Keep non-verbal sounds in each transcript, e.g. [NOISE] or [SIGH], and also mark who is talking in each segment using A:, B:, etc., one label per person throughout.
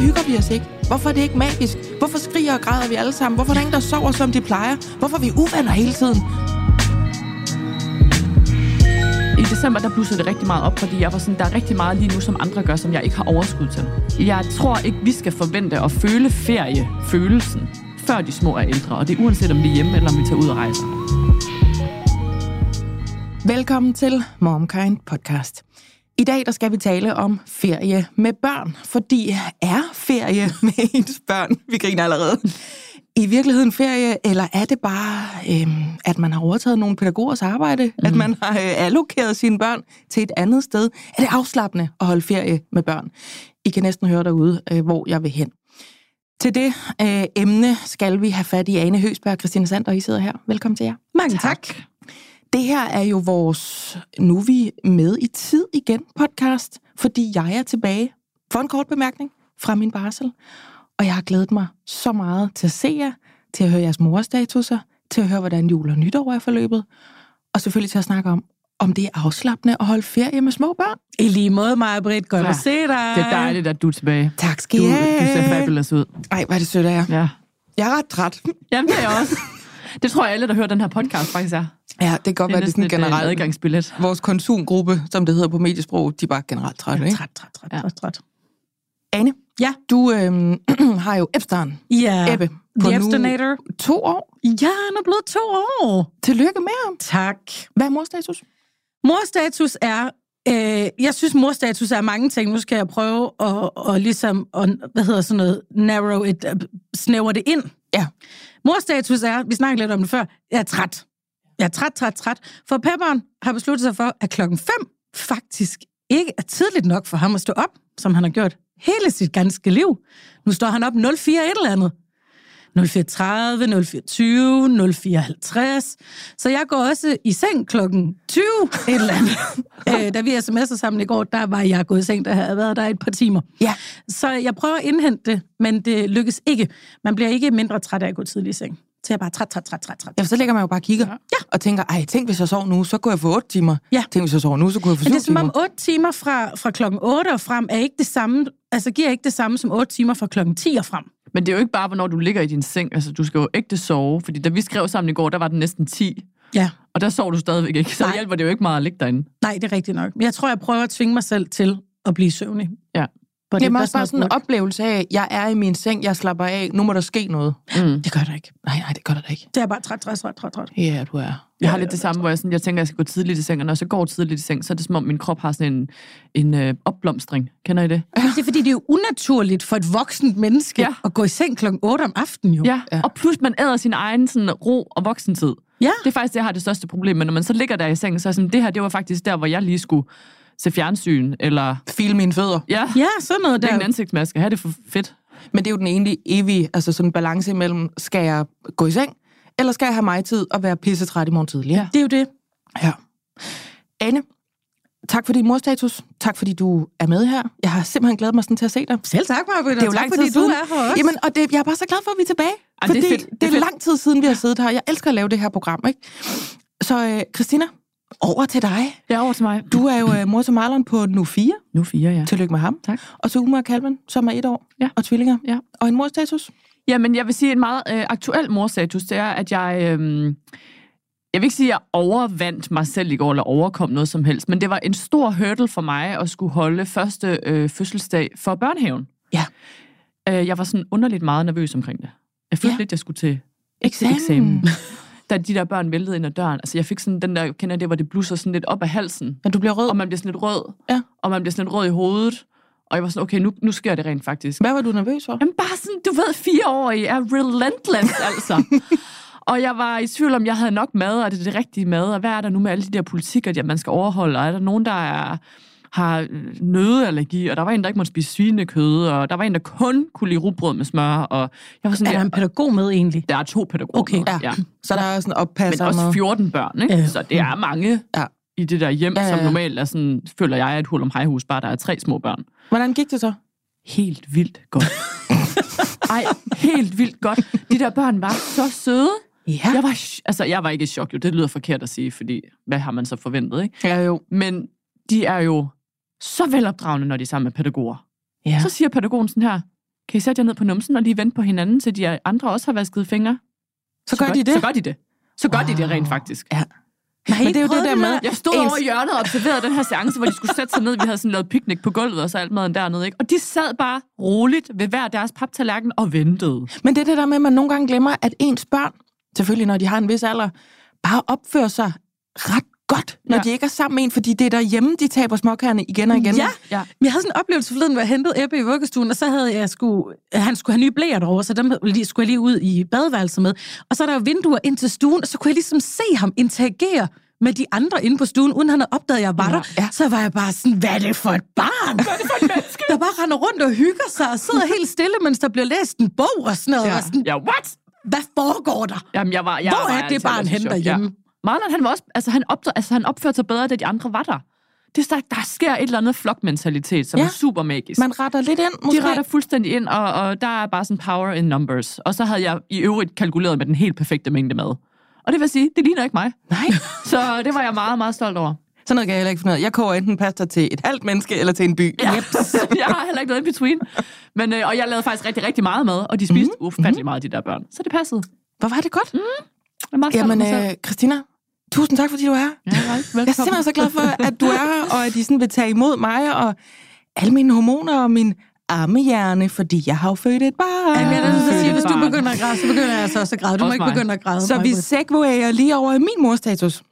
A: hygger vi os ikke? Hvorfor er det ikke magisk? Hvorfor skriger og græder vi alle sammen? Hvorfor er der ingen, der sover, som de plejer? Hvorfor er vi uvenner hele tiden?
B: I december, der blussede det rigtig meget op, fordi jeg var sådan, der er rigtig meget lige nu, som andre gør, som jeg ikke har overskud til. Jeg tror ikke, vi skal forvente at føle feriefølelsen, før de små er ældre, og det er uanset om vi er hjemme, eller om vi tager ud og rejser.
A: Velkommen til MomKind podcast. I dag der skal vi tale om ferie med børn, fordi er ferie [LAUGHS] med ens børn, vi griner allerede, i virkeligheden ferie, eller er det bare, øhm, at man har overtaget nogle pædagogers arbejde, mm. at man har øh, allokeret sine børn til et andet sted? Er det afslappende at holde ferie med børn? I kan næsten høre derude, øh, hvor jeg vil hen. Til det øh, emne skal vi have fat i Ane Høsberg og Christine Sander, I sidder her. Velkommen til jer.
C: Mange tak. tak.
A: Det her er jo vores Nu er vi med i tid igen podcast, fordi jeg er tilbage for en kort bemærkning fra min barsel. Og jeg har glædet mig så meget til at se jer, til at høre jeres morstatuser, til at høre, hvordan jul og nytår er forløbet, og selvfølgelig til at snakke om, om det er afslappende at holde ferie med små børn.
C: I lige måde, Maja Britt. Godt ja. at se dig.
B: Det er dejligt, at du er tilbage.
A: Tak skal
B: du,
A: I have.
B: Du ser fabulous ud.
A: Ej, hvad er det sødt af jer.
B: Ja.
A: Jeg er ret træt.
B: Jamen, det er jeg også. [LAUGHS] Det tror jeg alle, der hører den her podcast, faktisk er.
A: Ja, det kan godt
B: Det
A: være, det er sådan
B: et, øh,
A: generelt.
B: adgangsbillet.
A: Vores konsumgruppe, som det hedder på mediesprog, de er bare generelt trætte, ikke?
C: Træt, træt, træt,
B: Ja.
C: træt, træt.
A: Ane,
C: Ja.
A: du øhm, [CLEARS THROAT] har jo Epstein,
C: Ja.
A: Ebbe,
C: The Epsteinator.
A: to år.
C: Ja, han er blevet to år.
A: Tillykke med ham.
C: Tak.
A: Hvad er morstatus?
C: Morstatus er... Øh, jeg synes, morstatus er mange ting. Nu skal jeg prøve at, og ligesom, at, hvad hedder sådan noget, narrow it, uh, snæver det ind.
A: Ja.
C: Morstatus er, vi snakkede lidt om det før, jeg er træt. Jeg er træt, træt, træt. For Pepperen har besluttet sig for, at klokken 5 faktisk ikke er tidligt nok for ham at stå op, som han har gjort hele sit ganske liv. Nu står han op 04 et eller andet. 04.30, 04.20, 04.50. Så jeg går også i seng klokken 20 et eller andet. [LAUGHS] øh, da vi sms'ede sammen i går, der var jeg gået i seng, der havde været der et par timer.
A: Ja.
C: Så jeg prøver at indhente det, men det lykkes ikke. Man bliver ikke mindre træt af at gå tidligt i seng. Så jeg bare træt, træt, træt, træt, træt.
A: Ja, så ligger man jo bare og kigger. Ja. Og tænker, ej, tænk hvis jeg sov nu, så kunne jeg få 8 timer.
C: Ja.
A: Tænk hvis jeg sov nu, så kunne jeg få 7
C: Men det er som
A: timer.
C: om 8 timer fra, fra klokken 8 og frem er ikke det samme, altså giver ikke det samme som 8 timer fra klokken 10 og frem.
B: Men det er jo ikke bare, hvornår du ligger i din seng. Altså, du skal jo ægte sove. Fordi da vi skrev sammen i går, der var den næsten 10.
C: Ja,
B: Og der sov du stadigvæk ikke. Så
C: Nej.
B: hjælper det jo ikke meget at ligge derinde.
C: nej, det er rigtigt nok. Men jeg tror, jeg prøver at tvinge mig selv til at blive søvnig.
B: Ja.
C: But
A: Det er
C: it
A: også bare sådan en oplevelse af, jeg er i min seng, jeg slapper af, nu må der ske noget.
B: Mm.
C: Det gør det ikke.
A: Nej, nej, det gør der da ikke.
C: Det er bare træt, træt, træt, træt, træt.
A: Ja, du er.
B: Jeg har
C: Ja,
B: lidt det samme, hvor jeg, sådan, jeg tænker, at jeg skal gå tidligt i seng, og når jeg så går tidligt i seng, så er det som om, min krop har sådan en, en øh, opblomstring. Kender I det?
C: Det er fordi, det er jo unaturligt for et voksent menneske
B: Ja.
C: at gå i seng klokken 8 om aftenen jo.
B: Ja,
A: Ja.
B: og plus man æder sin egen sådan, ro og voksentid.
C: ja.
B: Det er faktisk det, jeg har det største problem med. Når man så ligger der i sengen, så er sådan, det her, det var faktisk der, hvor jeg lige skulle se fjernsyn, eller
A: Feel mine fødder.
B: ja,
C: Ja, sådan noget
B: det er
C: der.
B: en ansigtsmaske. Her det for fedt.
A: Men det er jo den egentlig evige, altså sådan en balance imellem, skal jeg gå i seng, eller skal jeg have mig tid og være pissetræt i morgen tidlig?
B: Ja.
C: Det er jo det.
A: ja. Anne, tak for din morstatus. Tak fordi du er med her. Jeg har simpelthen glædet mig sådan til at se dig.
C: Selv tak, Marvind.
A: Det er jo
C: tak,
A: lang
C: fordi
A: tid
C: du
A: siden.
C: er her også.
A: Jamen, og det, jeg er bare så glad for, at vi er tilbage.
B: Ej, det er
A: fordi
B: fedt.
A: det
B: Det
A: er,
B: er fedt.
A: lang tid siden, vi har siddet her. Jeg elsker at lave det her program, ikke? Så øh, Christina, over til dig.
B: Ja, over til mig.
A: Du er jo øh, mor til Marlon på nu 4.
B: Nu fire, ja.
A: Tillykke med ham.
B: Tak.
A: Og så Uma og Calvin, som er et år.
B: Ja.
A: Og tvillinger.
B: Ja.
A: Og en morstatus.
B: Jamen, jeg vil sige, en meget øh, aktuel morstatus, det er, at jeg... Øh, jeg vil ikke sige, at jeg overvandt mig selv i går, eller overkom noget som helst, men det var en stor hurdle for mig at skulle holde første øh, fødselsdag for børnehaven.
A: Ja.
B: Øh, jeg var sådan underligt meget nervøs omkring det. Jeg følte
A: Ja.
B: ja. lidt, jeg skulle til
A: Eksamen.
B: eksamen. Da de der børn væltede ind ad døren. Altså, jeg fik sådan den der, kender det, hvor det blusser sådan lidt op af halsen.
A: Men du bliver rød.
B: Og man bliver sådan lidt rød.
A: Ja.
B: Og man bliver sådan lidt rød i hovedet. Og jeg var sådan, okay, nu, nu sker det rent faktisk.
A: Hvad var du nervøs for?
B: Jamen bare sådan, du ved, fire år i er relentless, [LAUGHS] altså. og jeg var i tvivl om, jeg havde nok mad, og er det det rigtige mad, og hvad er der nu med alle de der politikker, at man skal overholde, og er der nogen, der er, har øh, nødeallergi, og der var en, der ikke måtte spise svinekød, og der var en, der kun kunne lide rugbrød med smør, og jeg var sådan,
C: Er der en pædagog med egentlig?
B: der er to pædagoger.
C: Okay.
B: med,
A: Ja.
B: ja.
A: Så der er sådan oppasser
B: Men også
A: med.
B: 14 børn, ikke?
C: Ja.
B: Så det er mange
A: Ja.
B: I det der hjem,
A: Ja,
B: ja, som normalt er sådan, føler jeg, er et hul om hejhus, bare der er tre små børn.
A: Hvordan gik det så?
B: helt vildt godt. [LAUGHS] Ej, helt vildt godt. De der børn var så søde.
A: Ja.
B: Jeg var, altså, jeg var ikke i chok, jo. Det lyder forkert at sige, fordi hvad har man så forventet, ikke?
A: Ja, jo.
B: Men de er jo så velopdragende, når de er sammen med pædagoger.
A: Ja.
B: Så siger pædagogen sådan her, kan I sætte jer ned på numsen og lige vente på hinanden, til de andre også har vasket fingre?
A: Så gør de det?
B: Så gør de det. Så gør de det rent faktisk.
A: Ja.
C: Nej,
A: Men det er jo det der med...
B: Jeg stod
A: ens-
B: over i hjørnet og observerede den her seance, hvor de skulle sætte sig ned. Vi havde sådan lavet picnic på gulvet, og så alt maden dernede. Ikke? Og de sad bare roligt ved hver deres paptallerken og ventede.
A: Men det er det der med, at man nogle gange glemmer, at ens børn, selvfølgelig når de har en vis alder, bare opfører sig ret godt, når
B: Ja.
A: de ikke er sammen med en, fordi det er derhjemme, de taber småkærne igen og igen.
C: Ja,
B: Ja.
C: men jeg havde sådan en oplevelse forleden, hvor jeg hentede Ebbe i vuggestuen, og så havde jeg skulle, han skulle have nye blæer derovre, så dem skulle jeg lige ud i badeværelset med. Og så er der jo vinduer ind til stuen, og så kunne jeg ligesom se ham interagere med de andre inde på stuen, uden han havde opdaget, at jeg var
B: Ja,
C: der.
A: ja.
C: Så var jeg bare sådan, hvad er det for et barn? Hvad er det for et menneske? [LAUGHS] Der bare render rundt og hygger sig og sidder helt stille, mens der bliver læst en bog og sådan noget. Ja. Og sådan,
B: Ja, what?
C: hvad foregår der?
B: Jamen, jeg var, jeg
C: Hvor
B: var
C: er det barn henne derhjemme?
B: Ja. Marlon, han var også, altså han, opdag, altså han opførte sig bedre, da de andre var der. Det er, der, sker et eller andet flokmentalitet, som
A: Ja.
B: er super magisk.
A: Man retter lidt ind, måske.
B: de retter fuldstændig ind, og, og der er bare sådan power in numbers. Og så havde jeg i øvrigt kalkuleret med den helt perfekte mængde mad. Og det vil sige, det ligner ikke mig.
A: Nej, [LAUGHS]
B: Så det var jeg meget, meget stolt over.
A: sådan noget kan jeg heller ikke finde ud af. Jeg koger enten pasta til et halvt menneske eller til en by.
B: Ja. [LAUGHS] jeg har heller ikke noget in between. Men, øh, og jeg lavede faktisk rigtig, rigtig meget mad, og de spiste mm. ufattelig meget, de der børn. Så det passede.
A: Hvor var det godt.
B: Jeg meget
A: Jamen, øh, Christina, tusind tak, fordi du er her.
B: Ja. Velkommen.
A: Jeg er simpelthen så glad for, at du er her, og at I sådan vil tage imod mig, og alle mine hormoner og min armehjerne, fordi jeg har jo født et barn.
C: Jamen, jeg er sige, hvis du begynder at græde, så begynder jeg altså også at græde. Du må
B: Også
C: ikke
B: mig.
C: begynde at græde.
A: Så vi segwayer lige over i min morstatus,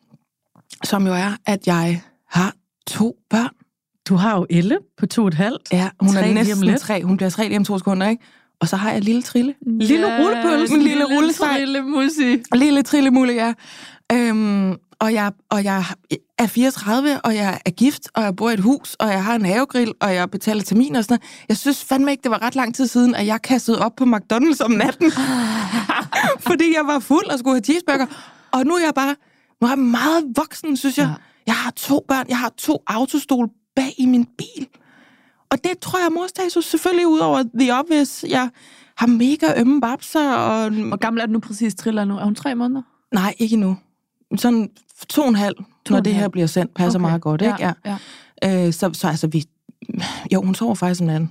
A: som jo er, at jeg har to børn.
C: Du har jo Elle på to og et halvt.
A: Ja, hun
C: Tre
A: er
C: lige om
A: næsten tre. Hun bliver tre lige om to sekunder, ikke? Og så har jeg lille Trille.
C: Lille rullepølse.
A: En lille rullesteg.
B: Lille musi.
A: Lille Trillemulle, ja. Øhm, og, jeg, og jeg er 34, og jeg er gift, og jeg bor i et hus, og jeg har en havegrill, og jeg betaler termin og sådan noget. Jeg synes fandme ikke, det var ret lang tid siden, at jeg kastede op på McDonald's om natten. [LAUGHS] fordi jeg var fuld og skulle have cheeseburger. Og nu er jeg bare, nu er jeg meget voksen, synes jeg.
B: Ja.
A: Ja. Jeg har to børn, jeg har to autostol bag i min bil. Og det tror jeg er morstatus selvfølgelig ud over the obvious. Jeg har mega ømme babser, og
B: Hvor gammel er du nu præcis, Trilla nu? Er hun tre måneder?
A: Nej, ikke endnu. Sådan to og en halv, når
B: og
A: det
B: en
A: her bliver sendt, passer okay. meget godt, ikke?
B: Ja,
A: Ja.
B: ja.
A: Øh, så, så altså, vi... Jo, hun sover faktisk om natten.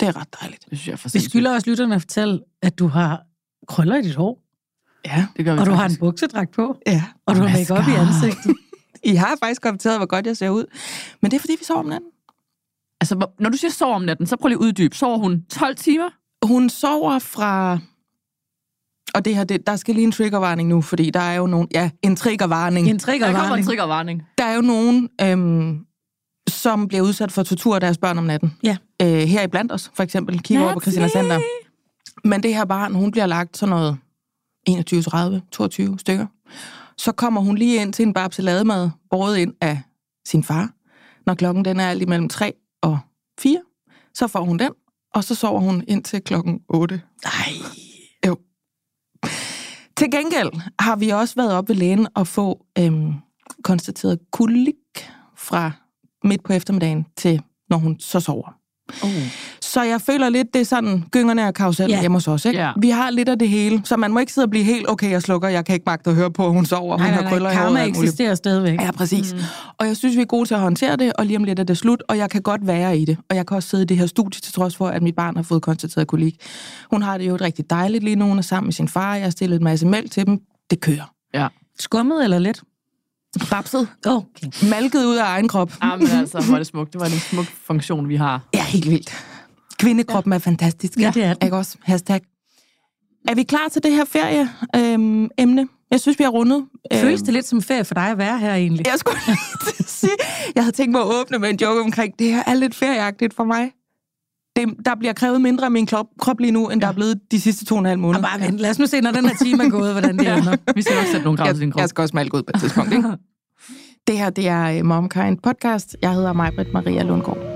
A: Det er ret dejligt.
B: Det synes jeg er for
C: Vi skylder også lytterne at fortælle, at du har krøller i dit hår,
A: Ja.
B: Det gør vi
C: og du har en
B: faktisk.
C: buksedragt på,
A: ja.
C: og du har
A: Mascara.
C: make op i ansigtet. [LAUGHS]
A: I har faktisk kommenteret, hvor godt jeg ser ud. Men det er, fordi vi sover om natten.
B: Altså, når du siger sov om natten, så prøv lige at uddybe. Sover hun 12 timer?
A: Hun sover fra... Og det her, det, der skal lige en triggervarning nu, fordi der er jo nogen... Ja, en triggervarning.
C: En
B: Der kommer en
C: triggervarning.
B: triggervarning.
A: Der er jo nogen, øhm, som bliver udsat for tortur af deres børn om natten.
C: Ja.
A: Øh, her i blandt os, for eksempel. Kigger over på Christina Center. Men det her barn, hun bliver lagt sådan noget 21, 30, 22 stykker. Så kommer hun lige ind til en babselademad, båret ind af sin far. Når klokken den er alt imellem 3 og 4, så får hun den, og så sover hun ind til klokken 8.
C: Nej.
A: Jo. Til gengæld har vi også været op ved lægen og få øhm, konstateret kolik fra midt på eftermiddagen til, når hun så sover.
B: Oh.
A: Så jeg føler lidt, det er sådan gyngerne og karusellen yeah. hjemme hos os. Ikke? Yeah. Vi har lidt af det hele, så man må ikke sidde og blive helt, okay, jeg slukker, jeg kan ikke magte at høre på, at hun sover,
C: Nej,
A: hun
C: nej,
A: har krøller
C: nej.
A: i håret.
C: Karma
A: muligt.
C: eksisterer stadigvæk.
A: Ja, præcis. Mm. Og jeg synes, vi er gode til at håndtere det, og lige om lidt er det slut, og jeg kan godt være i det. Og jeg kan også sidde i det her studie, til trods for, at mit barn har fået konstateret kolik. Hun har det jo rigtig dejligt lige nu, hun er sammen med sin far, jeg har stillet en masse mælk til dem. Det kører.
B: Ja.
C: Skummet eller lidt?
A: Babset.
C: Okay.
A: Malket ud af egen krop.
B: Ah, men altså, hvor er det smukt. Det var en smuk funktion, vi har.
A: Ja, helt vildt. Kvindekroppen ja. er fantastisk.
C: Ja, det er den.
A: Ikke også? Hashtag. Er vi klar til det her ferie-emne? Øhm, jeg synes, vi har rundet.
C: Føles
A: Øhm,
C: det lidt som ferie for dig at være her egentlig?
A: Jeg skulle [LAUGHS] lige sige, jeg havde tænkt mig at åbne med en joke omkring, det her er lidt ferieagtigt for mig. Det, der bliver krævet mindre af min krop, krop lige nu, end der er blevet de sidste to og en halv
C: Og
A: måneder.
C: bare vent, lad os nu se, når den her time er gået, hvordan det ender.
B: Vi skal nok sætte nogle krav til din krop.
A: jeg skal også malke ud på et tidspunkt, ikke? [LAUGHS] Det her, det er øh, Momkind podcast. Jeg hedder Majbrit Maria Lundgaard.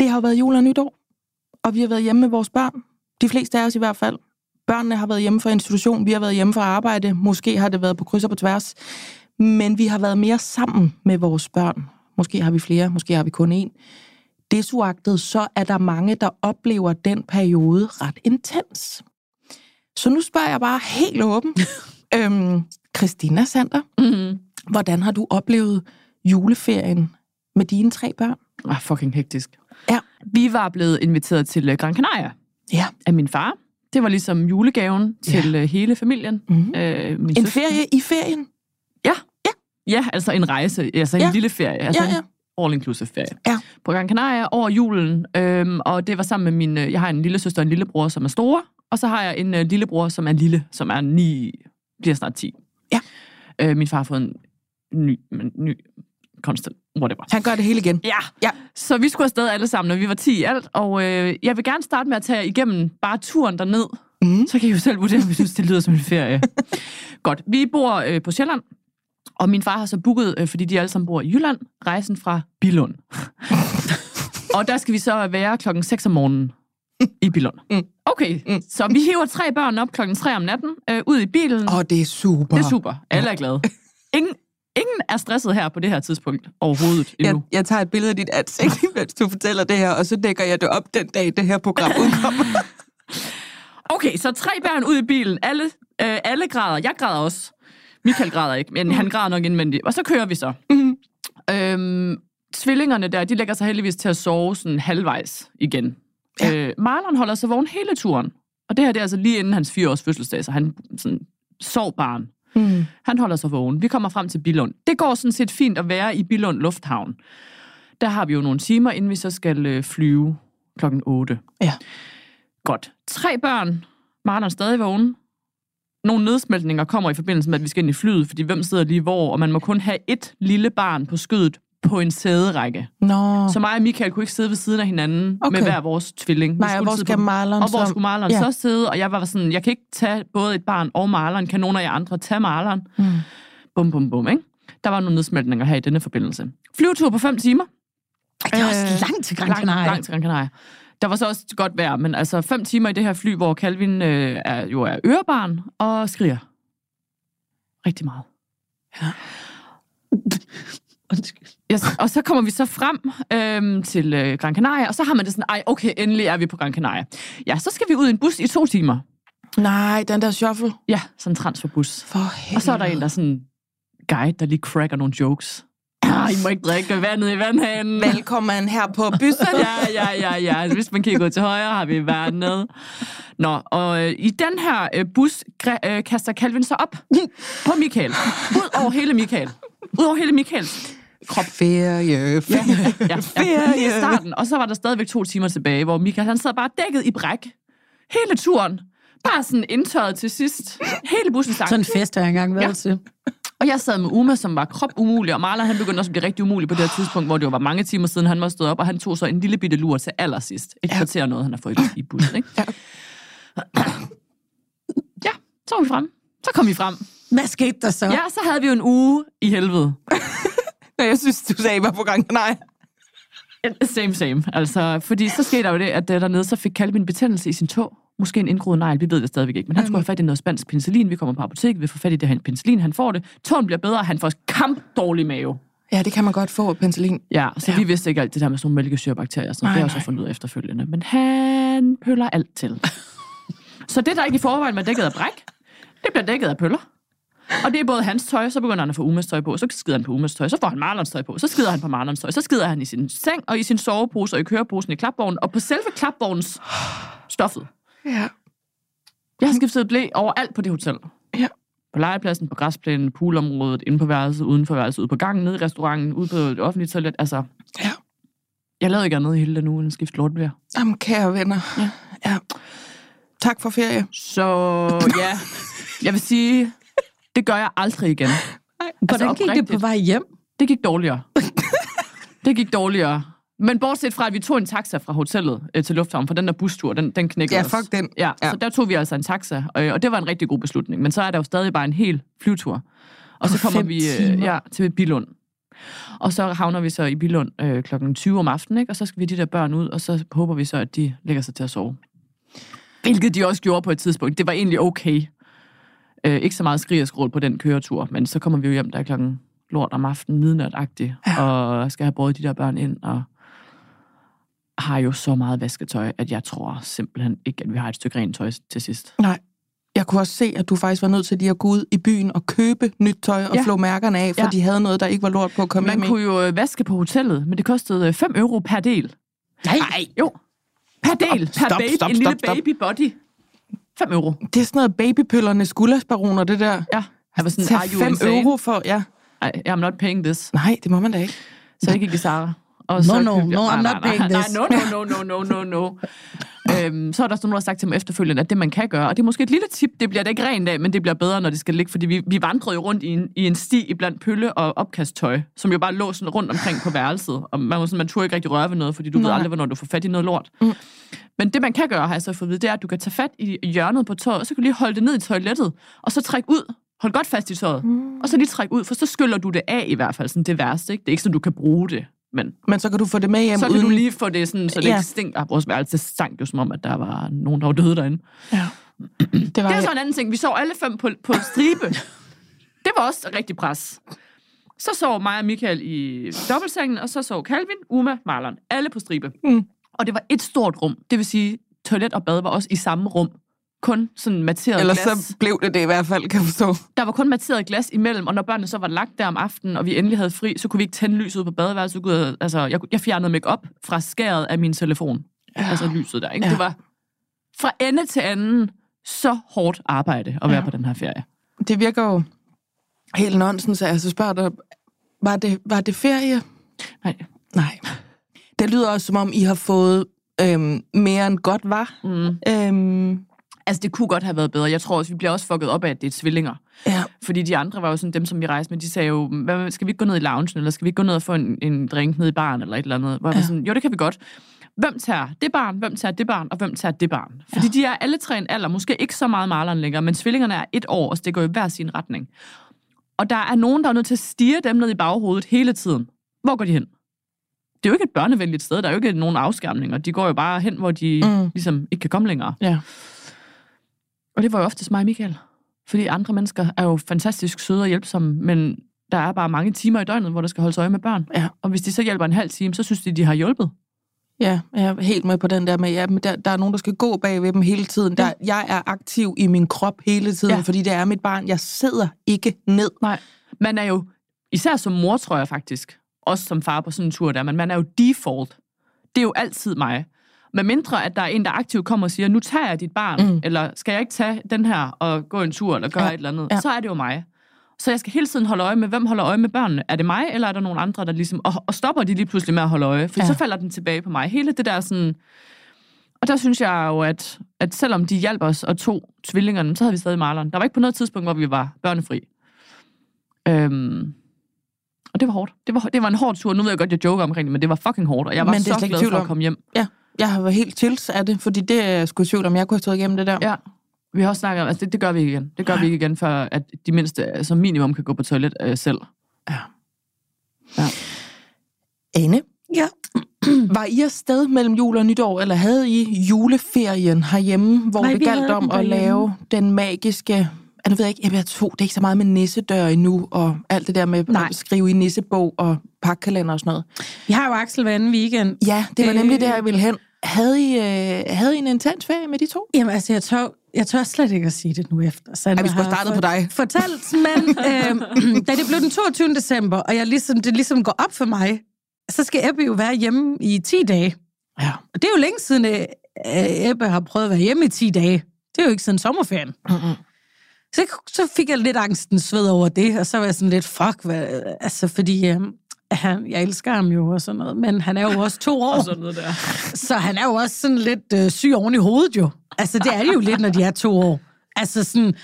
A: Det har været jul og nytår, og vi har været hjemme med vores børn. De fleste af os i hvert fald. Børnene har været hjemme fra institution, vi har været hjemme fra arbejde, måske har det været på kryds og på tværs. Men vi har været mere sammen med vores børn. Måske har vi flere, måske har vi kun én. Desuagtet, så er der mange, der oplever den periode ret intens. Så nu spørger jeg bare helt åben. [LAUGHS] øhm, Christina Sander,
B: Mm-hmm.
A: hvordan har du oplevet juleferien med dine tre børn?
B: Ah, fucking hektisk.
A: Ja.
B: Vi var blevet inviteret til øh, Gran Canaria
A: Ja.
B: af min far. Det var ligesom julegaven til øh, hele familien.
A: Mm-hmm.
B: Øh, min
A: En
B: søster-
A: ferie i ferien?
B: Ja, altså en rejse, altså en
A: Ja.
B: lille ferie. Altså
A: Ja, ja.
B: en all-inclusive ferie.
A: Ja.
B: På Gran Canaria over julen, øhm, og det var sammen med min... øh, Jeg har en lille søster og en lillebror, som er store, og så har jeg en øh, lillebror, som er lille, som er 9, bliver snart 10.
A: Ja.
B: Øh, min far har fået en ny, ny constant, whatever.
A: Han gør det hele igen.
B: Ja.
A: Ja.
B: Så vi skulle afsted alle sammen, og vi var 10 i alt, og øh, jeg vil gerne starte med at tage jer igennem bare turen derned.
A: Mm.
B: Så kan I jo selv vurdere, om I synes, det lyder som en ferie. [LAUGHS] Godt. Vi bor øh, på Sjælland, og min far har så booket, øh, fordi de alle sammen bor i Jylland, rejsen fra Bilund. [LAUGHS] og der skal vi så være klokken 6 om morgenen i Bilund.
A: Mm.
B: Okay,
A: Mm.
B: så vi hiver tre børn op klokken 3 om natten, øh, ud i bilen.
A: Åh, det er super.
B: Det er super. Alle er glade. [LAUGHS] Ingen, ingen er stresset her på det her tidspunkt overhovedet
A: Jeg,
B: endnu.
A: jeg tager et billede af dit ansigt, [LAUGHS] mens du fortæller det her, og så dækker jeg det op den dag, det her program [LAUGHS] udkommer.
B: Okay, så tre børn ud i bilen. Alle, øh, alle græder. Jeg græder også. Michael græder ikke, men han græder nok indvendigt. Og så kører vi så.
A: Mhm.
B: Øhm, tvillingerne der, de lægger sig heldigvis til at sove sådan halvvejs igen.
A: Ja.
B: Øh, Marlon holder sig vågen hele turen. Og det her det er altså lige inden hans fire års fødselsdag, så han sådan, sov barn.
A: Mm.
B: Han holder sig vågen. Vi kommer frem til Bilund. Det går sådan set fint at være i Bilund Lufthavn. Der har vi jo nogle timer, inden vi så skal øh, flyve klokken 8.
A: Ja.
B: Godt. Tre børn. Marlon er stadig vågen. Nogle nedsmeltninger kommer i forbindelse med, at vi skal ind i flyet, fordi hvem sidder lige hvor, og man må kun have et lille barn på skødet på en sæderække.
A: Nå.
B: Så mig og Michael kunne ikke sidde ved siden af hinanden
A: Okay.
B: med hver vores tvilling. Vi
A: Nej, og
B: skulle
A: hvor skal Marlon
B: og hvor
A: så-
B: skulle Marlon
A: Ja.
B: ja. så sidde? Og jeg var sådan, jeg kan ikke tage både et barn og Marlon. Kan nogen af jer andre tage Marlon?
A: Mm.
B: Bum, bum, bum, ikke? Der var nogle nedsmeltninger her i denne forbindelse. Flyvetur på fem timer.
C: Ej, det er også
B: Øh,
C: langt til Gran
B: Langt,
C: Canaria.
B: langt til Gran Canaria. Der var så også godt vejr, men altså fem timer i det her fly, hvor Calvin øh, er, jo er ørebarn og skriger. Rigtig meget.
C: Undskyld.
B: Yes, og så kommer vi så frem øhm, til øh, Gran Canaria, og så har man det sådan, ej, okay, endelig er vi på Gran Canaria. Ja, så skal vi ud i en bus i to timer.
A: Nej, den der shuffle.
B: Ja, sådan en transferbus.
A: For helvede.
B: Og så er der en, der er sådan guide, der lige cracker nogle jokes. Ah, I må ikke drikke vandet i vandhanen.
A: Velkommen her på byssen. [LAUGHS]
B: ja, ja, ja, ja. Hvis man kigger til højre, har vi vandet. Nå, og øh, i den her øh, bus øh, kaster Calvin sig op på Michael. Ud over hele Michael. Ud over hele Michaels
A: Krop. Ferie. ferie.
B: Ja, ja,
A: Ferie.
B: lige i starten. Og så var der stadigvæk to timer tilbage, hvor Michael han sad bare dækket i bræk. Hele turen. Bare sådan indtørret til sidst. Hele bussen sang.
C: Sådan en fest har jeg engang været
B: Ja.
C: ja. til.
B: Og jeg sad med Uma, som var krop umulig, og Marlon han begyndte også at blive rigtig umulig på det her tidspunkt, hvor det jo var mange timer siden, han var stået op, og han tog så en lille bitte lur til allersidst. Et ja. kvarter noget, han har fået i bussen, ikke?
A: Ja.
B: ja, så var vi frem. Så kom vi frem.
C: Hvad skete der så?
B: Ja, så havde vi jo en uge i helvede. [LAUGHS]
A: Nå, Jeg synes, du sagde, var på gang. Nej.
B: Same, same. Altså, fordi så skete der jo det, at øh, dernede, så fik Calvin betændelse i sin tog. Måske en indgroet negl, vi ved det stadigvæk ikke. Men han skulle have fat i noget spansk penicillin. Vi kommer på apoteket, vi får fat i det her penicillin. Han får det. Tåen bliver bedre, han får kamp dårlig mave.
A: Ja, det kan man godt få, penicillin.
B: Ja, så ja. vi vidste ikke alt det der med sådan nogle mælkesyrebakterier. Så
A: Nej,
B: det har jeg så
A: nej.
B: fundet ud af efterfølgende. Men han pøller alt til. [LAUGHS] så det, der ikke i forvejen var dækket af bræk, det bliver dækket af pøller. Og det er både hans tøj, så begynder han at få Umas tøj på, så skider han på Umas tøj, så får han Marlons tøj på, så skider han på Marlons tøj, så skider han i sin seng og i sin sovepose og i køreposen i klapvognen, og på selve klapvognens stoffet.
A: Ja.
B: Jeg har skiftet blæ overalt på det hotel.
A: Ja.
B: På legepladsen, på græsplænen, poolområdet, inde på værelset, uden for værelset, ude på gangen, nede i restauranten, ude på det offentlige toilet. Altså,
A: Ja.
B: jeg lavede ikke andet i hele den uge, end at skifte lortblære.
A: Jamen, kære venner.
B: Ja.
A: ja. Tak for ferie.
B: Så ja, jeg vil sige, det gør jeg aldrig igen.
C: Hvordan gik det på vej hjem?
B: Det gik dårligere. [LAUGHS] det gik dårligere. Men bortset fra, at vi tog en taxa fra hotellet øh, til lufthavnen, for den der bustur, den, den knækkede
A: Ja,
B: os.
A: fuck den.
B: Ja,
A: Ja.
B: så der tog vi altså en taxa, og, og det var en rigtig god beslutning. Men så er der jo stadig bare en hel flyvetur. Og så kommer vi øh, ja, til Bilund. Og så havner vi så i Bilund øh, klokken 20 om aftenen, ikke? og så skal vi de der børn ud, og så håber vi så, at de lægger sig til at sove. Hvilket de også gjorde på et tidspunkt. Det var egentlig okay. Øh, ikke så meget skrig og skrål på den køretur, men så kommer vi jo hjem der er klokken lort om aftenen, midnatagtigt, ja. og skal have båret de der børn ind, og har jo så meget vasketøj, at jeg tror simpelthen ikke, at vi har et stykke rent tøj til sidst.
A: Nej. Jeg kunne også se, at du faktisk var nødt til lige at gå ud i byen og købe nyt tøj og
B: Ja.
A: flå mærkerne af, for
B: Ja.
A: de havde noget, der ikke var lort på at komme
B: Man
A: hjem
B: kunne jo øh, vaske på hotellet, men det kostede 5 euro per del.
C: Nej.
B: Nej, jo. Per del, per
A: stop,
B: baby,
A: stop,
B: en lille
A: stop, stop.
B: baby body. 5 euro.
A: i. Det er sådan noget babypøllernes guldasbaroner, det der.
B: Ja. Jeg var sådan,
A: Tag
B: are you
A: 5
B: insane?
A: euro for, ja.
B: Ej, I'm not paying this.
A: Nej, det må man da ikke.
B: Så jeg gik i Zara. Og
C: No,
B: så
C: no,
B: købte jeg-
C: no,
B: Nej,
C: I'm
B: nej,
C: not
B: nej,
C: paying
B: nej,
C: this.
B: No, no, no, no, no, no, no. [LAUGHS] øhm, så er der sådan nogen, der har sagt til mig efterfølgende, at det man kan gøre, og det er måske et lille tip, det bliver det ikke rent af, men det bliver bedre, når det skal ligge, fordi vi, vi vandrede jo rundt i en, i en sti iblandt pølle og opkasttøj, som jo bare lå sådan rundt omkring på værelset, og man, var sådan, man turde ikke rigtig røre ved noget, fordi du Nej. ved
A: Nej.
B: aldrig, hvornår du får fat i noget lort. Mm. Men det man kan gøre, har jeg så fået at vide, det er, at du kan tage fat i hjørnet på tøjet, og så kan du lige holde det ned i toilettet, og så trække ud. Hold godt fast i tøjet. Mm. Og så lige trække ud, for så skyller du det af i hvert fald, sådan det værste. Ikke? Det er ikke sådan, du kan bruge det, men
A: Men så kan du få det med hjem
B: så kan
A: uden...
B: du lige få det sådan, så det
A: Ja.
B: ikke stinker. Vores værelse stank jo som om, at der var nogen, der var døde derinde.
A: Ja. Det var
B: Det er så en anden ting. Vi sov alle fem på, på stribe. det var også rigtig pres. Så sov mig og Michael i dobbeltsengen, og så sov Calvin, Uma, Marlon. Alle på stribe.
A: Mm.
B: Og det var et stort rum. Det vil sige, toilet og bad var også i samme rum. Kun sådan materet
A: Ellers
B: glas.
A: så blev det det i hvert fald, kan jeg forstå.
B: Der var kun materet glas imellem, og når børnene så var lagt der om aftenen, og vi endelig havde fri, så kunne vi ikke tænde lyset på badeværelset. Gud, Altså, jeg, jeg fjernede mig op fra skæret af min telefon. Ja. Altså lyset der, ikke?
A: Ja.
B: Ja. Det var fra ende til anden så hårdt arbejde at være
A: Ja.
B: på den her ferie.
A: Det virker jo helt nonsens, at jeg så spørger dig, var det, var det ferie?
B: Nej.
A: Nej. Det lyder også, som om I har fået øhm, mere end godt var.
B: Mm.
A: Øhm,
B: Altså, det kunne godt have været bedre. Jeg tror også, vi bliver også fucket op af, at det er tvillinger.
A: ja.
B: Fordi de andre var jo sådan, dem som vi rejste med, de sagde jo, hvad, skal vi ikke gå ned i loungen, eller skal vi ikke gå ned og få en, en drink ned i baren, eller et eller andet? Hvor ja. Sådan, jo, det kan vi godt. Hvem tager det barn, hvem tager det barn, og hvem tager det barn? Fordi ja. de er alle tre en alder, måske ikke så meget Marlon længere, men tvillingerne er et år, og det går i hver sin retning. Og der er nogen, der er nødt til at stige dem ned i baghovedet hele tiden. Hvor går de hen? Det er jo ikke et børnevenligt sted, der er jo ikke nogen afskærmninger. De går jo bare hen, hvor de
A: Mm.
B: ligesom ikke kan komme længere.
A: Ja.
B: Og det var jo oftest mig og Michael. Fordi andre mennesker er jo fantastisk søde og hjælpsomme, men der er bare mange timer i døgnet, hvor der skal holdes øje med børn.
A: Ja.
B: Og hvis de så hjælper en halv time, så synes de, de har hjulpet.
A: Ja, jeg er helt med på den der med, ja, men der, der er nogen, der skal gå bag ved dem hele tiden. Der, jeg er aktiv i min krop hele tiden,
B: ja.
A: fordi det er mit barn. Jeg sidder ikke ned.
B: Nej. Man er jo, især som mor, tror jeg faktisk, også som far på sådan en tur der, men man er jo default. Det er jo altid mig. Med mindre, at der er en, der aktivt kommer og siger, nu tager jeg dit barn,
A: Mm.
B: eller skal jeg ikke tage den her og gå en tur, eller gøre
A: Ja.
B: et eller andet,
A: Ja.
B: så er det jo mig. Så jeg skal hele tiden holde øje med, hvem holder øje med børnene. Er det mig, eller er der nogen andre, der ligesom... Og, og stopper de lige pludselig med at holde øje? For
A: Ja.
B: så falder den tilbage på mig. Hele det der sådan... Og der synes jeg jo, at, at selvom de hjalp os og tog tvillingerne, så havde vi stadig Marlon. Der var ikke på noget tidspunkt, hvor vi var børnefri. Øhm, og det var hårdt. Det var, det var en hård tur. Nu ved jeg godt, jeg joker omkring det, men det var fucking hårdt. Og jeg var
A: Men det
B: så glad for at
A: om.
B: komme hjem.
A: Jeg har været helt chills af det, fordi det er jeg sgu tvivl om, jeg kunne have stået igennem det der.
B: Ja. Vi har også snakket om, altså det, det gør vi ikke igen. Det gør
A: Nej.
B: vi ikke igen, for at de mindste som minimum kan gå på toilet øh, selv.
A: Ane,
C: Ja.
A: var I afsted mellem jul og nytår, eller havde I juleferien herhjemme, hvor
C: Nej,
A: det
C: vi
A: galt om at lave den magiske... Jeg ved jeg ikke, jeg ved, to, det er ikke så meget med nissedør endnu, og alt det der med
C: Nej.
A: at skrive i nissebog og pakkalender og sådan noget.
C: Vi har jo Axel hver anden weekend.
A: Ja, det var
C: Øh.
A: nemlig der, jeg ville hen. Havde I, øh, havde I en intens ferie med de to?
C: Jamen, altså, jeg tør, jeg tør slet ikke at sige det nu efter. Så
A: Ja, vi skulle have startet på dig.
C: Fortalt, men øh, da det blev den 22. december, og jeg ligesom, det ligesom går op for mig, så skal Ebbe jo være hjemme i 10 dage.
A: Ja.
C: Og det er jo længe siden, øh, Ebbe har prøvet at være hjemme i 10 dage. Det er jo ikke siden sommerferien.
A: Mm-mm.
C: Så, så fik jeg lidt angsten sved over det, og så var jeg sådan lidt, fuck, hvad, altså fordi øh, han, jeg elsker ham jo og sådan noget, men han er jo også to [LAUGHS] år,
B: Og sådan noget der.
C: så han er jo også sådan lidt øh, syg oven i hovedet jo. Altså det er det jo lidt, når de er to år. Altså sådan,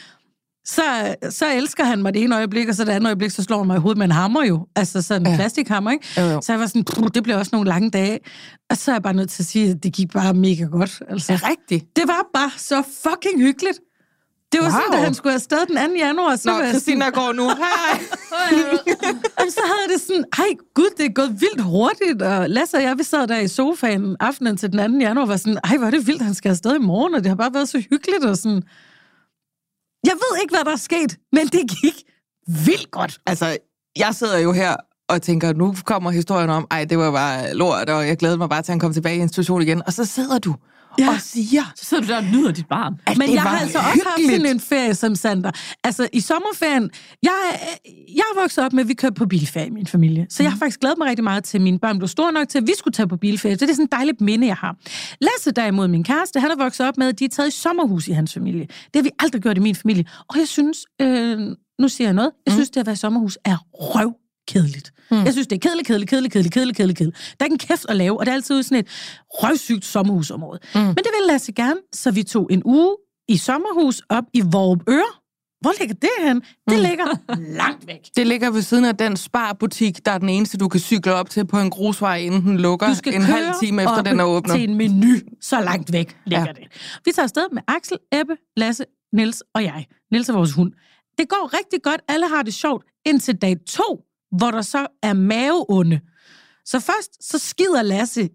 C: så, så elsker han mig det ene øjeblik, og så det andet øjeblik, så slår han mig i hovedet med en hammer jo. Altså sådan en
A: Ja.
C: ja. plastikhammer, ikke?
A: Jo, jo.
C: Så jeg var sådan, "Puh, det bliver også nogle lange dage. Og så er jeg bare nødt til at sige, at det gik bare mega godt. Altså.
A: Er rigtigt.
C: Det var bare så fucking hyggeligt. Det var wow. sådan, da han skulle afsted den 2. januar. Så
A: Nå,
C: var
A: Christina
C: sådan,
A: går nu. Hej, hej. [LAUGHS]
C: Jamen, så havde det sådan, ej gud, det er gået vildt hurtigt. Og Lasse og jeg, vi sad der i sofaen aftenen til den 2. januar, og var sådan, ej hvor er det vildt, han skal afsted i morgen, og det har bare været så hyggeligt. Og sådan. Jeg ved ikke, hvad der er sket, men det gik vildt godt.
A: Altså, jeg sidder jo her og tænker, nu kommer historien om, ej, det var bare lort, og jeg glæder mig bare til, at han kommer tilbage i institution igen. Og så sidder du ja. Og siger,
B: Så sidder du der og nyder dit barn.
A: at
C: Men jeg har altså også haft
A: hyggeligt.
C: sådan en ferie som Sander. Altså, i sommerferien, jeg, jeg er vokset op med, at vi kørte på bilferie i min familie. Så jeg har faktisk glædet mig rigtig meget til, at mine børn blev store nok til, at vi skulle tage på bilferie. Så det er sådan et dejligt minde, jeg har. Lasse derimod, min kæreste, han er vokset op med, at de er taget i sommerhus i hans familie. Det har vi aldrig gjort i min familie. Og jeg synes, øh, nu siger jeg noget, jeg synes, det at være i sommerhus er røv kedeligt. Mm. Jeg synes, det er kedeligt, kedeligt, kedeligt, kedeligt, kedeligt, kedeligt, kedeligt. Der er ikke en kæft at lave, og det er altid sådan et røvsygt sommerhusområde. Mm. Men det ville Lasse gerne, så vi tog en uge i sommerhus op i Vorupøre. Hvor ligger det hen? Det
A: Mm.
C: ligger [LAUGHS] langt væk.
A: Det ligger ved siden af den sparbutik, der er den eneste, du kan cykle op til på en grusvej, inden den lukker
C: Du skal
A: en
C: køre
A: halv time efter, den er åbnet.
C: til en menu. Så langt væk ligger
A: ja.
C: det. Vi tager afsted med Axel, Ebbe, Lasse, Niels og jeg. Niels er vores hund. Det går rigtig godt. Alle har det sjovt indtil dag to, hvor der så er maveonde. Så først så skider Lasse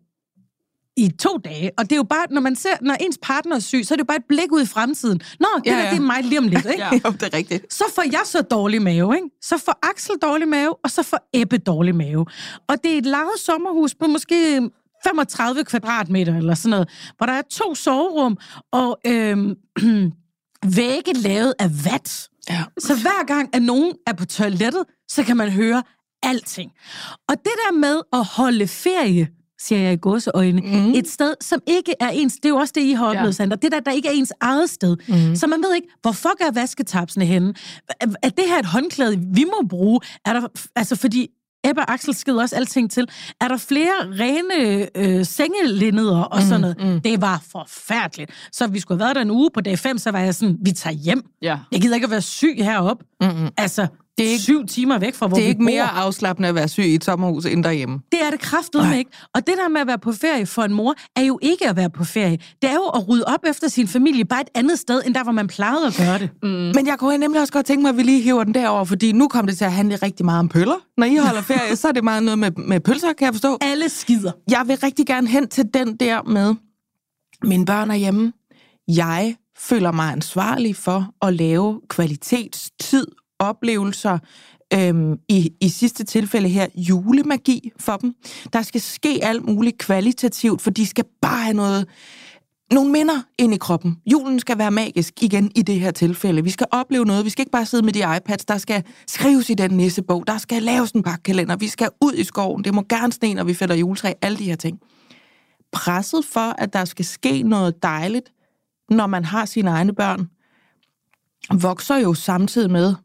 C: i to dage, og det er jo bare, når man ser, når ens partner er syg, så er det jo bare et blik ud i fremtiden. Nå, det
A: Ja,
C: ja, der, det er mig lige om lidt, [LAUGHS] ikke?
B: Ja.
A: jo, det er rigtigt.
C: så får jeg så dårlig mave, ikke? Så får Axel dårlig mave, og så får Ebbe dårlig mave. Og det er et lavet sommerhus på måske 35 kvadratmeter eller sådan noget, hvor der er to soverum og øhm, [CLEARS THROAT] vægge lavet af vat.
A: Ja.
C: Så hver gang, at nogen er på toilettet, så kan man høre alting. Og det der med at holde ferie, siger jeg i gåseøjne, mm. et sted, som ikke er ens, det er jo også det, I har oplevet,
B: Ja.
C: Sander, det der, der ikke er ens eget sted. Mm. Så man ved ikke, hvor fuck er vasketapsene henne? Er det her et håndklæde, vi må bruge? Er der, altså fordi Ebbe Axel skider også alting til. Er der flere rene øh, sengelineder og sådan noget? Mm, mm. Det var forfærdeligt. Så vi skulle have været der en uge på dag 5, så var jeg sådan, vi tager hjem.
B: Ja.
C: Jeg gider ikke at være syg heroppe.
A: Mm-mm.
C: Altså,
A: Det er
C: ikke, syv timer væk fra, hvor
A: Det er ikke
C: bor.
A: mere afslappende at være syg i et sommerhus end derhjemme.
C: Det er det kraftedeme ikke. Og det der med at være på ferie for en mor, er jo ikke at være på ferie. Det er jo at rydde op efter sin familie, bare et andet sted, end der, hvor man plejede at gøre det. Mm.
A: Men jeg kunne nemlig også godt tænke mig, at vi lige hiver den derover, fordi nu kom det til at handle rigtig meget om pøller. Når I holder ferie, så er det meget noget med, med pølser, kan jeg forstå.
C: Alle skider.
A: Jeg vil rigtig gerne hen til den der med, mine børn er hjemme. Jeg føler mig ansvarlig for at lave kvalitetstid, oplevelser, øhm, i, i sidste tilfælde her julemagi for dem. Der skal ske alt muligt kvalitativt, for de skal bare have noget, nogle minder ind i kroppen. Julen skal være magisk igen i det her tilfælde. Vi skal opleve noget. Vi skal ikke bare sidde med de iPads. Der skal skrives i den nissebog. Der skal laves en pakkalender. Vi skal ud i skoven. Det må gerne sne, når vi fælder juletræ. Alle de her ting. Presset for, at der skal ske noget dejligt, når man har sine egne børn, vokser jo samtidig med,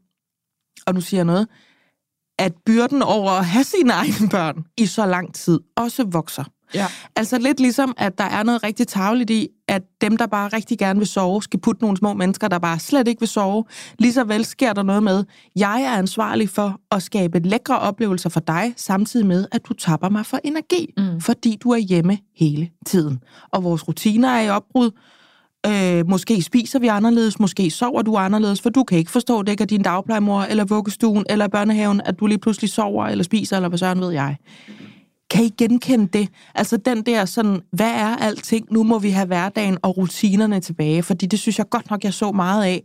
A: og nu siger jeg noget, at byrden over at have sine egne børn i så lang tid også vokser.
B: Ja.
A: Altså lidt ligesom, at der er noget rigtig tageligt i, at dem, der bare rigtig gerne vil sove, skal putte nogle små mennesker, der bare slet ikke vil sove. Lige så vel sker der noget med, jeg er ansvarlig for at skabe lækre oplevelser for dig, samtidig med, at du tapper mig for energi, mm. fordi du er hjemme hele tiden. Og vores rutiner er i opbrud. Øh, måske spiser vi anderledes, måske sover du anderledes, for du kan ikke forstå, at det ikke er din dagplejemor, eller vuggestuen, eller børnehaven, at du lige pludselig sover, eller spiser, eller hvad søren ved jeg. Kan I genkende det? Altså den der sådan, hvad er alting? Nu må vi have hverdagen og rutinerne tilbage, fordi det synes jeg godt nok, jeg så meget af